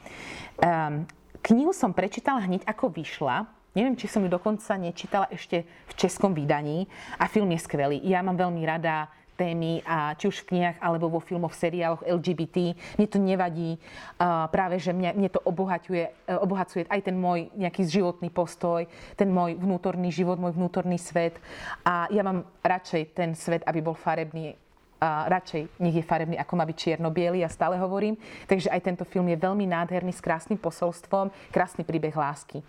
[SPEAKER 1] Um, knihu som prečítala hneď ako vyšla, Neviem, či som ju dokonca nečítala ešte v českom vydaní a film je skvelý. Ja mám veľmi rada témy a či už v knihách alebo vo filmoch, seriáloch LGBT. Mne to nevadí. Práve, že mňa, mne to obohaťuje, e, obohacuje aj ten môj nejaký životný postoj, ten môj vnútorný život, môj vnútorný svet. A ja mám radšej ten svet, aby bol farebný a radšej nech je farebný, ako má byť čierno ja stále hovorím. Takže aj tento film je veľmi nádherný, s krásnym posolstvom, krásny príbeh lásky.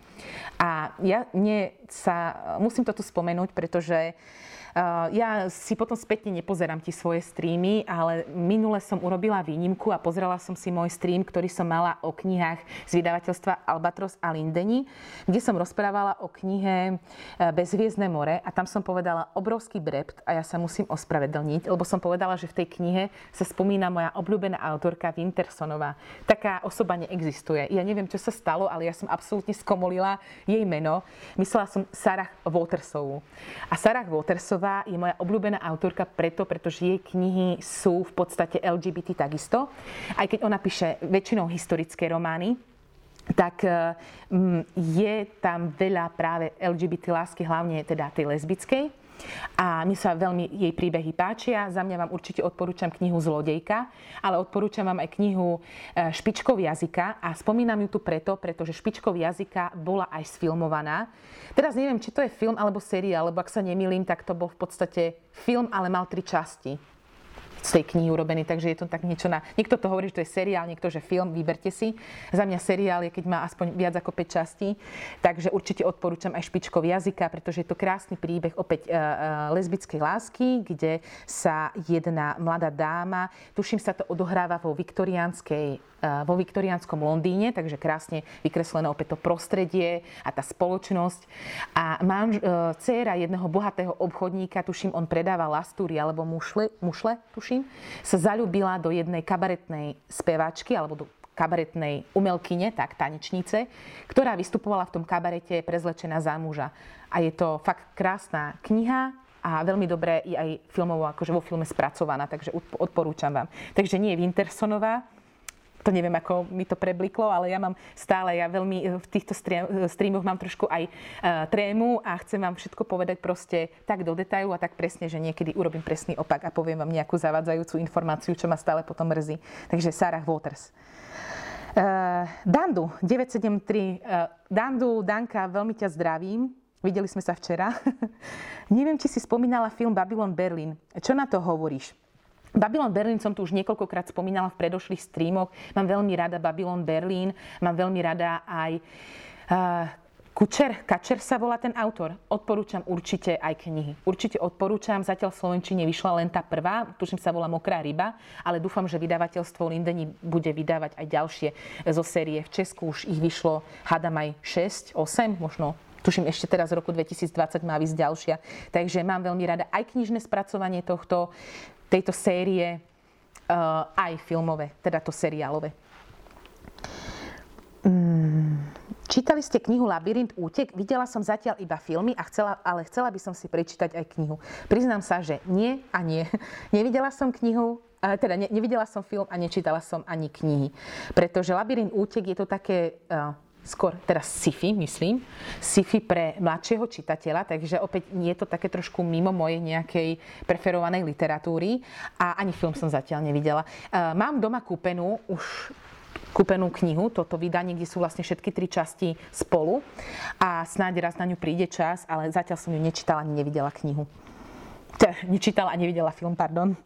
[SPEAKER 1] A ja nie sa, musím to tu spomenúť, pretože uh, ja si potom spätne nepozerám tie svoje streamy, ale minule som urobila výnimku a pozrela som si môj stream, ktorý som mala o knihách z vydavateľstva Albatros a Lindeni, kde som rozprávala o knihe eh, Bezviezdne more a tam som povedala obrovský brept a ja sa musím ospravedlniť, lebo som povedala, že v tej knihe sa spomína moja obľúbená autorka Wintersonová. Taká osoba neexistuje. Ja neviem, čo sa stalo, ale ja som absolútne skomolila jej meno. Myslela som Sarah Watersovú. A Sarah Watersová Štúrová je moja obľúbená autorka preto, pretože jej knihy sú v podstate LGBT takisto. Aj keď ona píše väčšinou historické romány, tak mm, je tam veľa práve LGBT lásky, hlavne teda tej lesbickej. A mi sa veľmi jej príbehy páčia. Za mňa vám určite odporúčam knihu Zlodejka, ale odporúčam vám aj knihu e, Špičkov jazyka a spomínam ju tu preto, pretože Špičkov jazyka bola aj sfilmovaná. Teraz neviem, či to je film alebo seriál, lebo ak sa nemýlim, tak to bol v podstate film, ale mal tri časti z tej knihy urobený, takže je to tak niečo na... Niekto to hovorí, že to je seriál, niekto, že film, vyberte si. Za mňa seriál je, keď má aspoň viac ako 5 častí, takže určite odporúčam aj špičkov jazyka, pretože je to krásny príbeh opäť uh, uh, lesbickej lásky, kde sa jedna mladá dáma, tuším sa to odohráva vo viktoriánskej vo viktoriánskom Londýne, takže krásne vykreslené opäť to prostredie a tá spoločnosť. A mám e, dcéra jedného bohatého obchodníka, tuším, on predáva lastúry alebo mušle, mušle, tuším, sa zalúbila do jednej kabaretnej speváčky alebo do kabaretnej umelkyne, tak tanečnice, ktorá vystupovala v tom kabarete prezlečená za muža. A je to fakt krásna kniha, a veľmi dobre je aj filmovo, akože vo filme spracovaná, takže odporúčam vám. Takže nie je Wintersonová, to neviem, ako mi to prebliklo, ale ja mám stále, ja veľmi eh, v týchto eh, streamoch mám trošku aj uh, trému a chcem vám všetko povedať proste tak do detailu a tak presne, že niekedy urobím presný opak a poviem vám nejakú zavadzajúcu informáciu, čo ma stále potom mrzí. Takže Sarah Waters. Uh, Dandu, 973. Uh, Dandu, Danka, veľmi ťa zdravím. Videli sme sa včera. Neviem, či si spomínala film Babylon Berlin. Čo na to hovoríš? Babylon Berlin som tu už niekoľkokrát spomínala v predošlých streamoch. Mám veľmi rada Babylon Berlin, mám veľmi rada aj uh, Kučer, Kačer sa volá ten autor. Odporúčam určite aj knihy. Určite odporúčam. Zatiaľ v Slovenčine vyšla len tá prvá, tuším sa volá Mokrá ryba, ale dúfam, že vydavateľstvo Lindeni bude vydávať aj ďalšie zo série. V Česku už ich vyšlo, hádam aj 6, 8, možno tuším ešte teraz v roku 2020 má vysť ďalšia. Takže mám veľmi rada aj knižné spracovanie tohto tejto série uh, aj filmové, teda to seriálové. Mm, čítali ste knihu Labyrint útek? Videla som zatiaľ iba filmy, a chcela, ale chcela by som si prečítať aj knihu. Priznám sa, že nie a nie. Nevidela som knihu, teda ne, nevidela som film a nečítala som ani knihy. Pretože Labyrint útek je to také uh, skôr teraz sci-fi, myslím, sci-fi pre mladšieho čitateľa, takže opäť nie je to také trošku mimo mojej nejakej preferovanej literatúry a ani film som zatiaľ nevidela. E, mám doma kúpenú už kúpenú knihu, toto vydanie, kde sú vlastne všetky tri časti spolu a snáď raz na ňu príde čas, ale zatiaľ som ju nečítala ani nevidela knihu. Nečítala a nevidela film, pardon.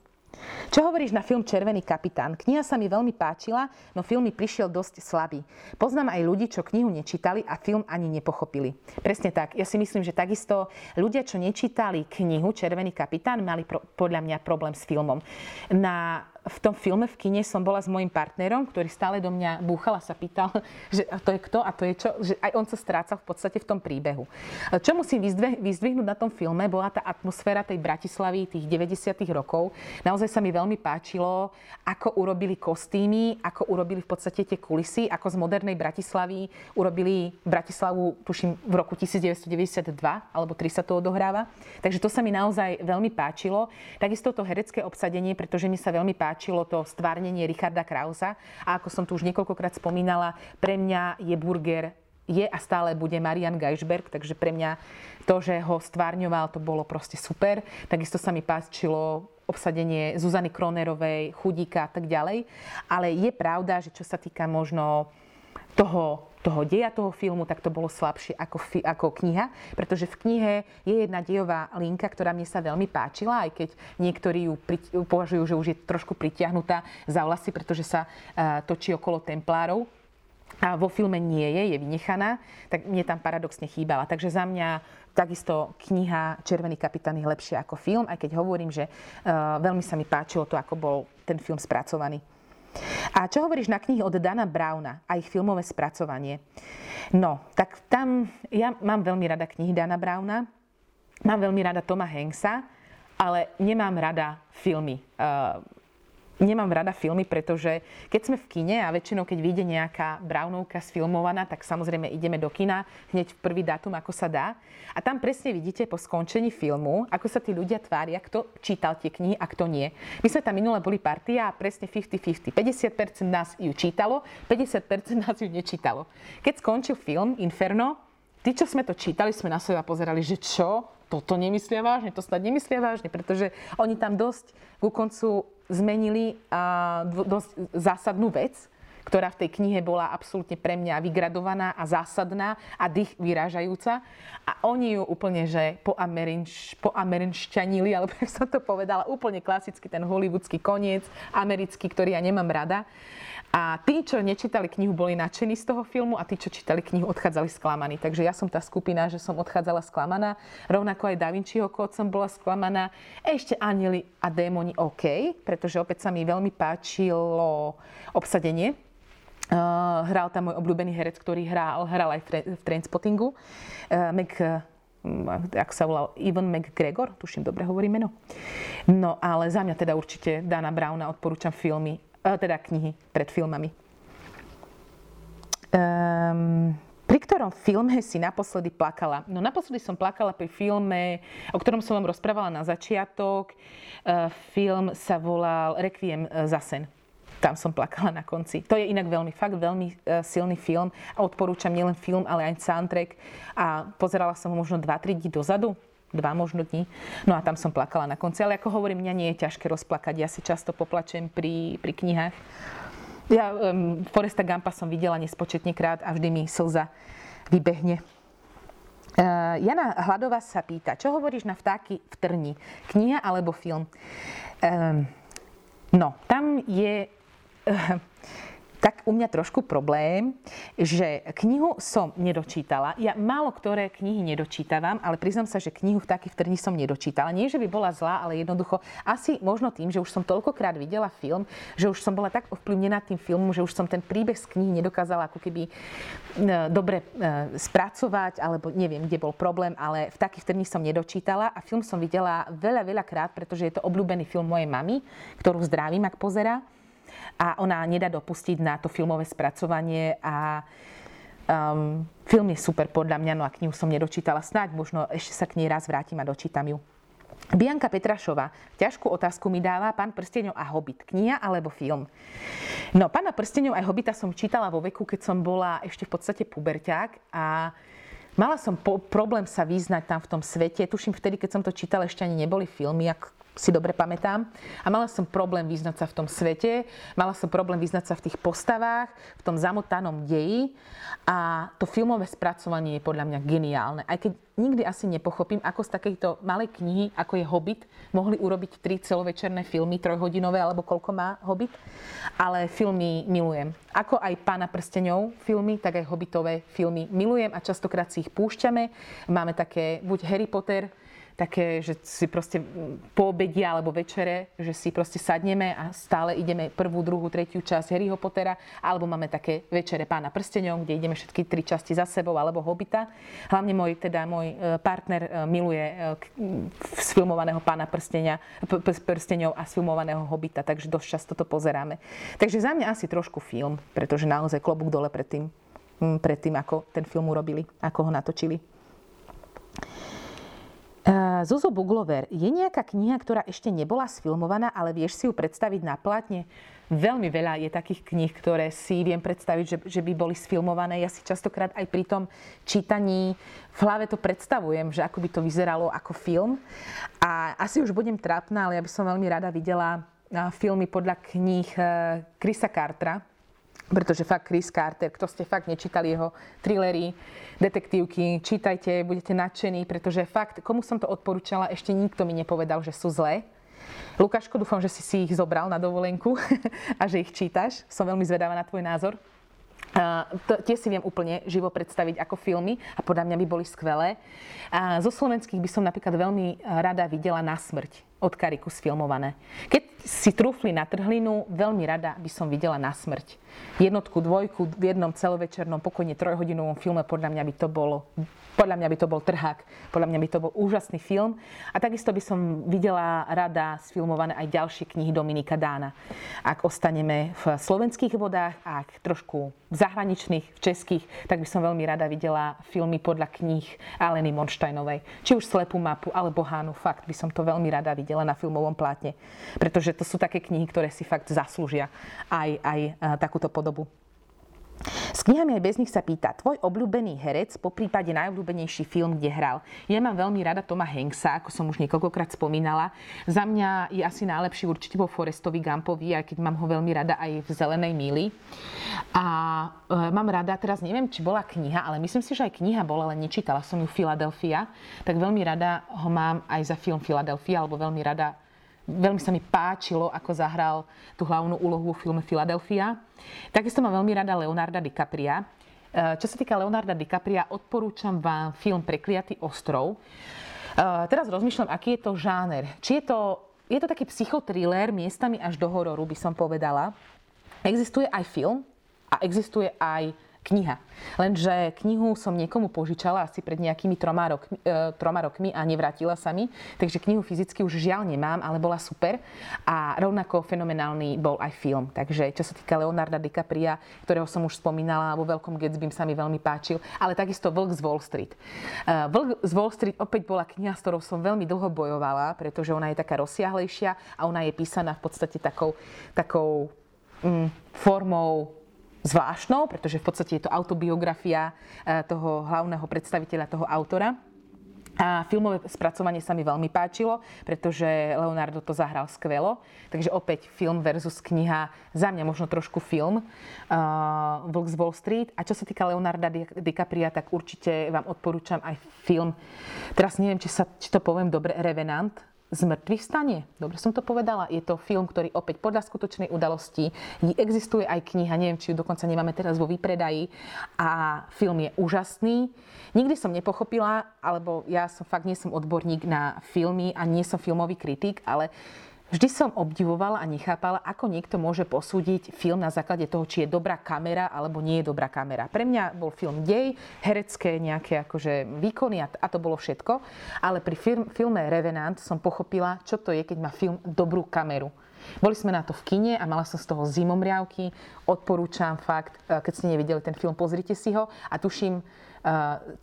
[SPEAKER 1] Čo hovoríš na film Červený kapitán? Kniha sa mi veľmi páčila, no film mi prišiel dosť slabý. Poznám aj ľudí, čo knihu nečítali a film ani nepochopili. Presne tak. Ja si myslím, že takisto ľudia, čo nečítali knihu Červený kapitán, mali pro, podľa mňa problém s filmom. Na v tom filme v kine som bola s mojim partnerom, ktorý stále do mňa búchal a sa pýtal, že to je kto a to je čo, že aj on sa strácal v podstate v tom príbehu. Čo musím vyzdvihnúť na tom filme, bola tá atmosféra tej Bratislavy tých 90. rokov. Naozaj sa mi veľmi páčilo, ako urobili kostýmy, ako urobili v podstate tie kulisy, ako z modernej Bratislavy urobili Bratislavu, tuším, v roku 1992, alebo 3 sa to odohráva. Takže to sa mi naozaj veľmi páčilo. Takisto to herecké obsadenie, pretože mi sa veľmi páčilo páčilo to stvárnenie Richarda Krausa. A ako som tu už niekoľkokrát spomínala, pre mňa je burger je a stále bude Marian Geisberg, takže pre mňa to, že ho stvárňoval, to bolo proste super. Takisto sa mi páčilo obsadenie Zuzany Kronerovej, Chudíka a tak ďalej. Ale je pravda, že čo sa týka možno toho toho deja toho filmu, tak to bolo slabšie ako, fi, ako kniha, pretože v knihe je jedna dejová linka, ktorá mne sa veľmi páčila, aj keď niektorí ju pri, považujú, že už je trošku pritiahnutá za vlasy, pretože sa uh, točí okolo templárov a vo filme nie je, je vynechaná, tak mne tam paradoxne chýbala. Takže za mňa takisto kniha Červený kapitán je lepšia ako film, aj keď hovorím, že uh, veľmi sa mi páčilo to, ako bol ten film spracovaný. A čo hovoríš na knihy od Dana Browna a ich filmové spracovanie? No, tak tam ja mám veľmi rada knihy Dana Browna, mám veľmi rada Toma Hanksa, ale nemám rada filmy. Uh, nemám rada filmy, pretože keď sme v kine a väčšinou, keď vyjde nejaká Brownovka sfilmovaná, tak samozrejme ideme do kina hneď v prvý dátum, ako sa dá. A tam presne vidíte po skončení filmu, ako sa tí ľudia tvária, kto čítal tie knihy a kto nie. My sme tam minule boli partia a presne 50-50. 50% nás ju čítalo, 50% nás ju nečítalo. Keď skončil film Inferno, tí, čo sme to čítali, sme na seba pozerali, že čo? Toto nemyslia vážne, to snad nemyslia vážne, pretože oni tam dosť ku koncu zmenili a, dosť zásadnú vec, ktorá v tej knihe bola absolútne pre mňa vygradovaná a zásadná a dých vyrážajúca. A oni ju úplne, že po, amerinš, po amerinšťanili, alebo jak som to povedala, úplne klasicky ten hollywoodský koniec, americký, ktorý ja nemám rada. A tí, čo nečítali knihu, boli nadšení z toho filmu a tí, čo čítali knihu, odchádzali sklamaní. Takže ja som tá skupina, že som odchádzala sklamaná. Rovnako aj Da Vinciho kód som bola sklamaná. Ešte Anieli a démoni OK, pretože opäť sa mi veľmi páčilo obsadenie Uh, hral tam môj obľúbený herec, ktorý hral, hral aj v, tra- v Trainspottingu. Uh, Mac, uh, ak sa volal Ivan McGregor, tuším, dobre hovorí meno. No, ale za mňa teda určite Dana Browna odporúčam filmy, uh, teda knihy pred filmami. Um, pri ktorom filme si naposledy plakala? No naposledy som plakala pri filme, o ktorom som vám rozprávala na začiatok. Uh, film sa volal Requiem za sen tam som plakala na konci. To je inak veľmi, fakt veľmi uh, silný film a odporúčam nielen film, ale aj soundtrack. A pozerala som ho možno 2-3 dní dozadu, dva možno dní. No a tam som plakala na konci. Ale ako hovorím, mňa nie je ťažké rozplakať. Ja si často poplačem pri, pri knihách. Ja um, Foresta Gampa som videla nespočetne krát a vždy mi slza vybehne. Uh, Jana Hladová sa pýta, čo hovoríš na vtáky v trni? Kniha alebo film? Um, no, tam je tak u mňa trošku problém, že knihu som nedočítala. Ja málo ktoré knihy nedočítavam, ale priznám sa, že knihu v takých trní som nedočítala. Nie, že by bola zlá, ale jednoducho asi možno tým, že už som toľkokrát videla film, že už som bola tak ovplyvnená tým filmom, že už som ten príbeh z knihy nedokázala ako keby e, dobre e, spracovať, alebo neviem, kde bol problém, ale v takých trní som nedočítala a film som videla veľa, veľa krát, pretože je to obľúbený film mojej mamy, ktorú zdravím, ak pozera a ona nedá dopustiť na to filmové spracovanie a um, film je super podľa mňa, no a knihu som nedočítala snáď, možno ešte sa k nej raz vrátim a dočítam ju. Bianka Petrašová, ťažkú otázku mi dáva Pán prsteňov a Hobbit. Kniha alebo film? No, Pána prsteňov a Hobbita som čítala vo veku, keď som bola ešte v podstate puberťák a mala som po- problém sa význať tam v tom svete. Tuším, vtedy, keď som to čítala, ešte ani neboli filmy, ak si dobre pamätám. A mala som problém vyznať sa v tom svete, mala som problém vyznať sa v tých postavách, v tom zamotanom deji a to filmové spracovanie je podľa mňa geniálne. Aj keď nikdy asi nepochopím, ako z takejto malej knihy, ako je Hobbit, mohli urobiť tri celovečerné filmy, trojhodinové alebo koľko má Hobbit. Ale filmy milujem. Ako aj Pána prsteňov filmy, tak aj Hobbitové filmy milujem a častokrát si ich púšťame. Máme také buď Harry Potter, také, že si proste po obede alebo večere, že si proste sadneme a stále ideme prvú, druhú, tretiu časť Harryho Pottera, alebo máme také večere Pána prsteňov, kde ideme všetky tri časti za sebou, alebo Hobita. Hlavne môj, teda môj e, partner e, miluje sfilmovaného Pána prstenia, prsteňov a sfilmovaného Hobita, takže dosť často to pozeráme. Takže za mňa asi trošku film, pretože naozaj klobúk dole pred tým, pred tým, ako ten film urobili, ako ho natočili. Zuzo Buglover, je nejaká kniha, ktorá ešte nebola sfilmovaná, ale vieš si ju predstaviť na platne? Veľmi veľa je takých kníh, ktoré si viem predstaviť, že, že by boli sfilmované. Ja si častokrát aj pri tom čítaní v hlave to predstavujem, že ako by to vyzeralo ako film. A asi už budem trápna, ale ja by som veľmi rada videla filmy podľa kníh Krisa Cartera, pretože fakt Chris Carter, kto ste fakt nečítali jeho thrillery, detektívky, čítajte, budete nadšení, pretože fakt, komu som to odporúčala, ešte nikto mi nepovedal, že sú zlé. Lukáško, dúfam, že si si ich zobral na dovolenku a že ich čítaš. Som veľmi zvedavá na tvoj názor. Uh, to, tie si viem úplne živo predstaviť ako filmy a podľa mňa by boli skvelé. A zo slovenských by som napríklad veľmi rada videla Na smrť od Kariku sfilmované. Keď si trúfli na trhlinu, veľmi rada by som videla na smrť. Jednotku, dvojku v jednom celovečernom, pokojne trojhodinovom filme, podľa mňa by to bolo podľa mňa by to bol trhák, podľa mňa by to bol úžasný film. A takisto by som videla rada sfilmované aj ďalšie knihy Dominika Dána. Ak ostaneme v slovenských vodách, ak trošku v zahraničných, v českých, tak by som veľmi rada videla filmy podľa kníh Aleny Monštajnovej. Či už Slepú mapu, alebo Hánu, fakt by som to veľmi rada videla na filmovom plátne. Pretože to sú také knihy, ktoré si fakt zaslúžia aj, aj takúto podobu. Knihami aj bez nich sa pýta, tvoj obľúbený herec, po prípade najobľúbenejší film, kde hral. Ja mám veľmi rada Toma Hanksa, ako som už niekoľkokrát spomínala. Za mňa je asi najlepší určite vo Forestovi Gumpovi, aj keď mám ho veľmi rada aj v Zelenej míli. A e, mám rada, teraz neviem, či bola kniha, ale myslím si, že aj kniha bola, ale nečítala som ju Philadelphia, tak veľmi rada ho mám aj za film Philadelphia, alebo veľmi rada Veľmi sa mi páčilo, ako zahral tú hlavnú úlohu vo filme Philadelphia. Takisto mám veľmi rada Leonarda DiCapria. E, čo sa týka Leonarda DiCapria, odporúčam vám film Prekliatý ostrov. E, teraz rozmýšľam, aký je to žáner. Či je to, je to taký psychotriller, miestami až do hororu, by som povedala. Existuje aj film a existuje aj kniha. Lenže knihu som niekomu požičala asi pred nejakými troma rokmi, e, troma rokmi a nevrátila sa mi, takže knihu fyzicky už žiaľ nemám, ale bola super. A rovnako fenomenálny bol aj film. Takže čo sa týka Leonarda DiCapria, ktorého som už spomínala, vo Veľkom Gatsby sa mi veľmi páčil, ale takisto Vlk z Wall Street. E, Vlk z Wall Street opäť bola kniha, s ktorou som veľmi dlho bojovala, pretože ona je taká rozsiahlejšia a ona je písaná v podstate takou, takou mm, formou zvláštnou, pretože v podstate je to autobiografia e, toho hlavného predstaviteľa, toho autora. A filmové spracovanie sa mi veľmi páčilo, pretože Leonardo to zahral skvelo. Takže opäť film versus kniha, za mňa možno trošku film, uh, Vlk z Wall Street. A čo sa týka Leonarda DiCapria, tak určite vám odporúčam aj film, teraz neviem, či, sa, či to poviem dobre, Revenant, z mŕtvych stane. Dobre som to povedala. Je to film, ktorý opäť podľa skutočnej udalosti existuje aj kniha, neviem, či ju dokonca nemáme teraz vo výpredaji. A film je úžasný. Nikdy som nepochopila, alebo ja som fakt nie som odborník na filmy a nie som filmový kritik, ale Vždy som obdivovala a nechápala, ako niekto môže posúdiť film na základe toho, či je dobrá kamera alebo nie je dobrá kamera. Pre mňa bol film dej, herecké nejaké akože výkony a, to bolo všetko. Ale pri film, filme Revenant som pochopila, čo to je, keď má film dobrú kameru. Boli sme na to v kine a mala som z toho zimomriavky. Odporúčam fakt, e, keď ste nevideli ten film, pozrite si ho a tuším,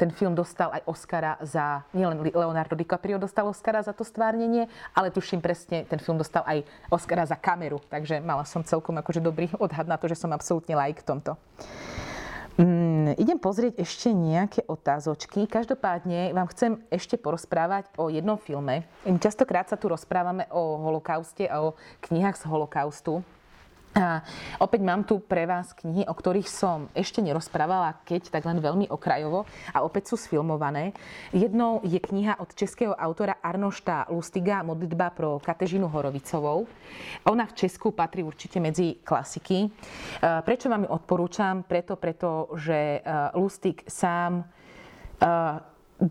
[SPEAKER 1] ten film dostal aj Oscara za, nielen Leonardo DiCaprio dostal Oscara za to stvárnenie, ale tuším presne, ten film dostal aj Oscara za kameru. Takže mala som celkom akože dobrý odhad na to, že som absolútne like v tomto. Mm, idem pozrieť ešte nejaké otázočky. Každopádne vám chcem ešte porozprávať o jednom filme. Častokrát sa tu rozprávame o holokauste a o knihách z holokaustu. A opäť mám tu pre vás knihy, o ktorých som ešte nerozprávala, keď tak len veľmi okrajovo a opäť sú sfilmované. Jednou je kniha od českého autora Arnošta Lustiga Modlitba pro Katežinu Horovicovou. Ona v Česku patrí určite medzi klasiky. E, prečo vám ju odporúčam? Preto, preto že e, Lustig sám e,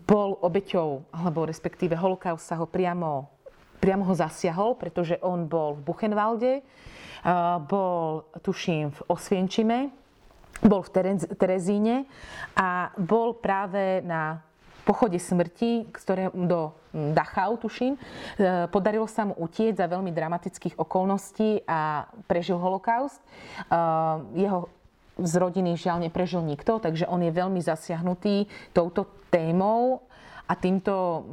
[SPEAKER 1] bol obeťou, alebo respektíve holokaust sa ho priamo, priamo ho zasiahol, pretože on bol v Buchenwalde, bol, tuším, v Osvienčime, bol v Terezíne a bol práve na pochode smrti, ktoré do Dachau, tuším. E, podarilo sa mu utieť za veľmi dramatických okolností a prežil holokaust. E, jeho z rodiny žiaľ neprežil nikto, takže on je veľmi zasiahnutý touto témou a týmto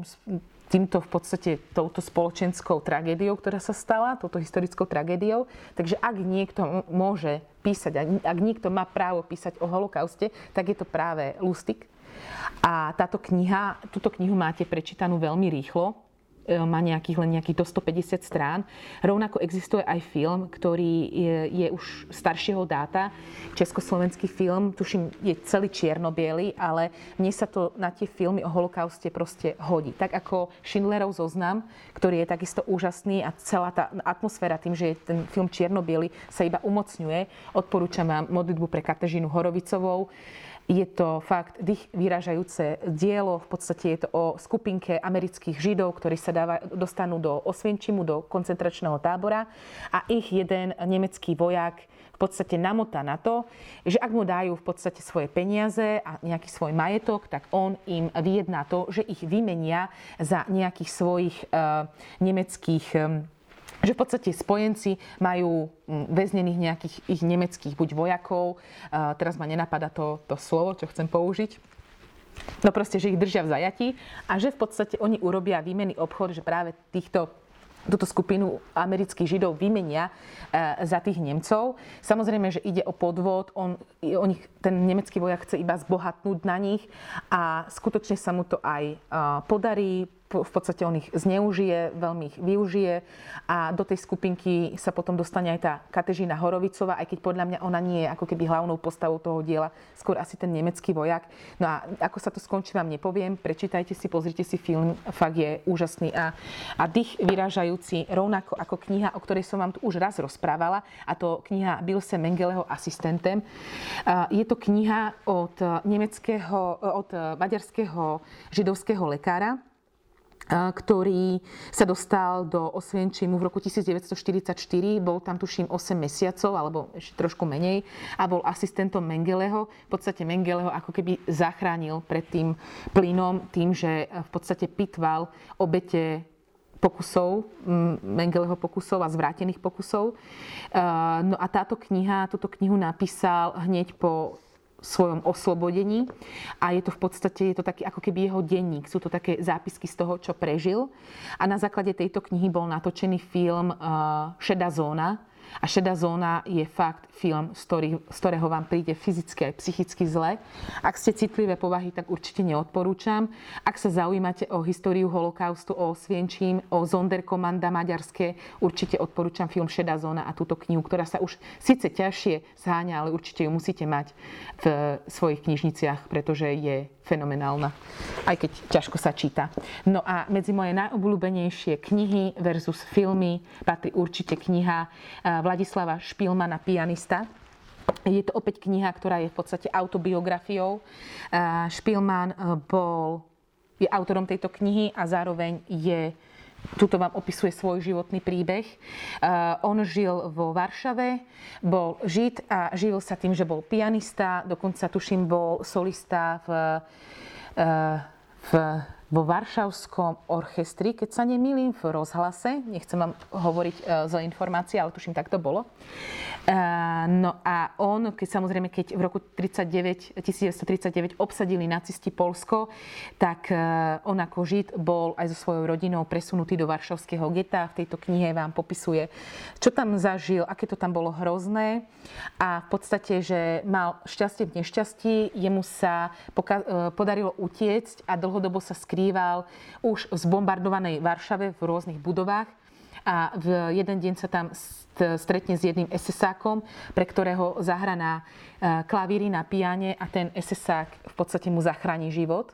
[SPEAKER 1] týmto v podstate touto spoločenskou tragédiou, ktorá sa stala, touto historickou tragédiou. Takže ak niekto môže písať, ak niekto má právo písať o holokauste, tak je to práve Lustig. A táto kniha, túto knihu máte prečítanú veľmi rýchlo, má nejakých len nejakých do 150 strán. Rovnako existuje aj film, ktorý je, je už staršieho dáta. Československý film, tuším, je celý čierno ale mne sa to na tie filmy o holokauste proste hodí. Tak ako Schindlerov zoznam, ktorý je takisto úžasný a celá tá atmosféra tým, že je ten film čierno sa iba umocňuje. Odporúčam vám modlitbu pre Katežinu Horovicovou. Je to fakt dých vyražajúce dielo, v podstate je to o skupinke amerických židov, ktorí sa dáva, dostanú do Osvienčimu, do koncentračného tábora. A ich jeden nemecký vojak v podstate namotá na to, že ak mu dajú v podstate svoje peniaze a nejaký svoj majetok, tak on im vyjedná to, že ich vymenia za nejakých svojich uh, nemeckých um, že v podstate spojenci majú mm, väznených nejakých ich nemeckých buď vojakov, teraz ma nenapadá to, to slovo, čo chcem použiť, no proste, že ich držia v zajati a že v podstate oni urobia výmenný obchod, že práve týchto túto skupinu amerických židov vymenia e, za tých Nemcov. Samozrejme, že ide o podvod, on, on ich, ten nemecký vojak chce iba zbohatnúť na nich a skutočne sa mu to aj e, podarí v podstate on ich zneužije, veľmi ich využije a do tej skupinky sa potom dostane aj tá Katežina Horovicová, aj keď podľa mňa ona nie je ako keby hlavnou postavou toho diela, skôr asi ten nemecký vojak. No a ako sa to skončí, vám nepoviem, prečítajte si, pozrite si film, fakt je úžasný a, a dých vyrážajúci, rovnako ako kniha, o ktorej som vám tu už raz rozprávala, a to kniha Bilse Mengeleho asistentem. Je to kniha od nemeckého, od maďarského židovského lekára, ktorý sa dostal do Osvienčimu v roku 1944. Bol tam, tuším, 8 mesiacov, alebo ešte trošku menej. A bol asistentom Mengeleho. V podstate Mengeleho ako keby zachránil pred tým plynom tým, že v podstate pitval obete pokusov, Mengeleho pokusov a zvrátených pokusov. No a táto kniha, túto knihu napísal hneď po svojom oslobodení a je to v podstate je to taký ako keby jeho denník. Sú to také zápisky z toho, čo prežil. A na základe tejto knihy bol natočený film uh, Šedá zóna, a šedá zóna je fakt film, z, ktorý, z ktorého vám príde fyzicky aj psychicky zle. Ak ste citlivé povahy, tak určite neodporúčam. Ak sa zaujímate o históriu holokaustu, o Svienčím, o Zonderkomanda maďarské, určite odporúčam film Šedá zóna a túto knihu, ktorá sa už síce ťažšie zháňa, ale určite ju musíte mať v svojich knižniciach, pretože je fenomenálna, aj keď ťažko sa číta. No a medzi moje najobľúbenejšie knihy versus filmy patrí určite kniha eh, Vladislava Špilmana Pianista. Je to opäť kniha, ktorá je v podstate autobiografiou. Eh, Špilman eh, bol, je autorom tejto knihy a zároveň je Tuto vám opisuje svoj životný príbeh. Uh, on žil vo Varšave, bol žid a živil sa tým, že bol pianista, dokonca tuším bol solista v, uh, v vo Varšavskom orchestri, keď sa nemýlim, v rozhlase. Nechcem vám hovoriť e, zo informácií, ale tuším, tak to bolo. E, no a on, keď samozrejme, keď v roku 39, 1939 obsadili nacisti Polsko, tak e, on ako Žid bol aj so svojou rodinou presunutý do Varšavského geta. V tejto knihe vám popisuje, čo tam zažil, aké to tam bolo hrozné. A v podstate, že mal šťastie v nešťastí, jemu sa podarilo utiecť a dlhodobo sa skrývať skrýval už v zbombardovanej Varšave v rôznych budovách a v jeden deň sa tam stretne s jedným SSákom, pre ktorého zahraná e, klavíry na piane a ten SSák v podstate mu zachráni život.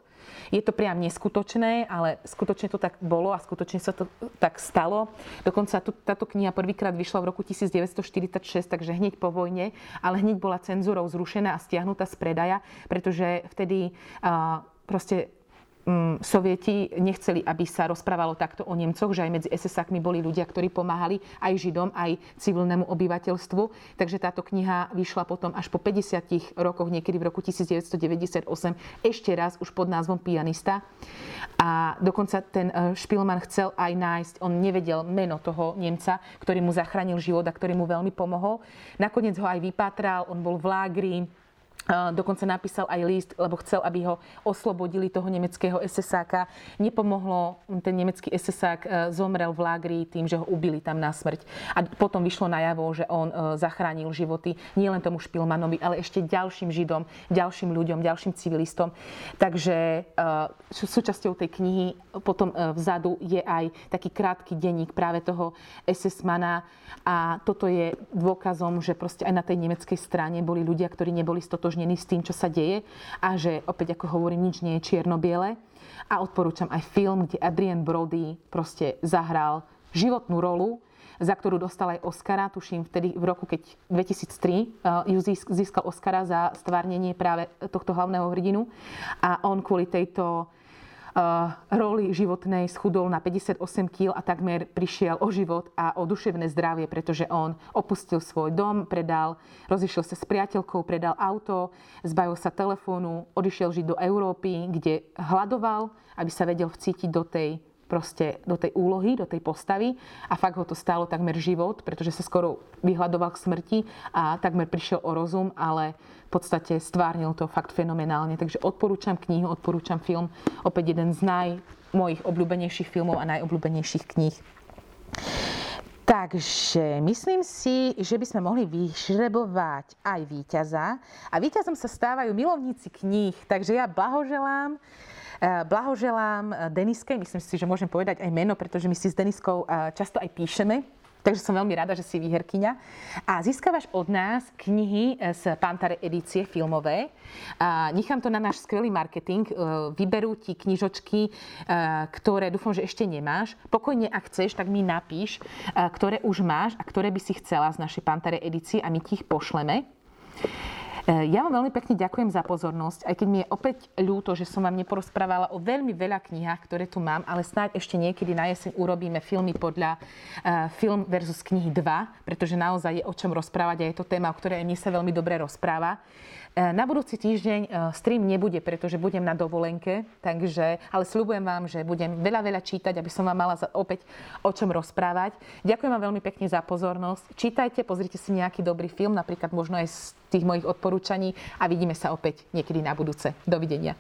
[SPEAKER 1] Je to priam neskutočné, ale skutočne to tak bolo a skutočne sa to tak stalo. Dokonca táto kniha prvýkrát vyšla v roku 1946, takže hneď po vojne, ale hneď bola cenzúrou zrušená a stiahnutá z predaja, pretože vtedy proste Mm, sovieti nechceli, aby sa rozprávalo takto o Nemcoch, že aj medzi SS-akmi boli ľudia, ktorí pomáhali aj Židom, aj civilnému obyvateľstvu. Takže táto kniha vyšla potom až po 50 rokoch, niekedy v roku 1998, ešte raz už pod názvom Pianista. A dokonca ten Špilman chcel aj nájsť, on nevedel meno toho Nemca, ktorý mu zachránil život a ktorý mu veľmi pomohol. Nakoniec ho aj vypátral, on bol v lágri, Dokonca napísal aj list, lebo chcel, aby ho oslobodili toho nemeckého SS-áka. Nepomohlo, ten nemecký SS-ák e, zomrel v lágri tým, že ho ubili tam na smrť. A potom vyšlo najavo, že on e, zachránil životy nielen tomu Špilmanovi, ale ešte ďalším Židom, ďalším ľuďom, ďalším civilistom. Takže e, súčasťou tej knihy potom vzadu je aj taký krátky denník práve toho SS-mana a toto je dôkazom, že proste aj na tej nemeckej strane boli ľudia, ktorí neboli stotožní stotožnený s tým, čo sa deje a že opäť, ako hovorím, nič nie je čierno-biele. A odporúčam aj film, kde Adrian Brody proste zahral životnú rolu, za ktorú dostal aj Oscara, tuším vtedy v roku, keď 2003 ju získal Oscara za stvárnenie práve tohto hlavného hrdinu. A on kvôli tejto roli životnej schudol na 58 kg a takmer prišiel o život a o duševné zdravie, pretože on opustil svoj dom, predal, rozišiel sa s priateľkou, predal auto, zbavil sa telefónu, odišiel žiť do Európy, kde hľadoval, aby sa vedel vcítiť do tej proste do tej úlohy, do tej postavy a fakt ho to stálo takmer život, pretože sa skoro vyhľadoval k smrti a takmer prišiel o rozum, ale v podstate stvárnil to fakt fenomenálne. Takže odporúčam knihu, odporúčam film. Opäť jeden z naj mojich obľúbenejších filmov a najobľúbenejších kníh. Takže myslím si, že by sme mohli vyžrebovať aj víťaza. A víťazom sa stávajú milovníci kníh. Takže ja blahoželám Blahoželám Deniske, myslím si, že môžem povedať aj meno, pretože my si s Deniskou eh, často aj píšeme Takže som veľmi rada, že si výherkyňa. A získavaš od nás knihy z Pantare edície filmové. A nechám to na náš skvelý marketing. Vyberú ti knižočky, ktoré dúfam, že ešte nemáš. Pokojne, ak chceš, tak mi napíš, ktoré už máš a ktoré by si chcela z našej Pantare edície a my ti ich pošleme. E, ja vám veľmi pekne ďakujem za pozornosť, aj keď mi je opäť ľúto, že som vám neporozprávala o veľmi veľa knihách, ktoré tu mám, ale snáď ešte niekedy na jeseň urobíme filmy podľa uh, film versus knihy 2, pretože naozaj je o čom rozprávať a je to téma, o ktorej mne sa veľmi dobre rozpráva. E, na budúci týždeň stream nebude, pretože budem na dovolenke, takže, ale slúbujem vám, že budem veľa, veľa čítať, aby som vám mala opäť o čom rozprávať. Ďakujem vám veľmi pekne za pozornosť. Čítajte, pozrite si nejaký dobrý film, napríklad možno aj z tých mojich odporúčaní a vidíme sa opäť niekedy na budúce. Dovidenia.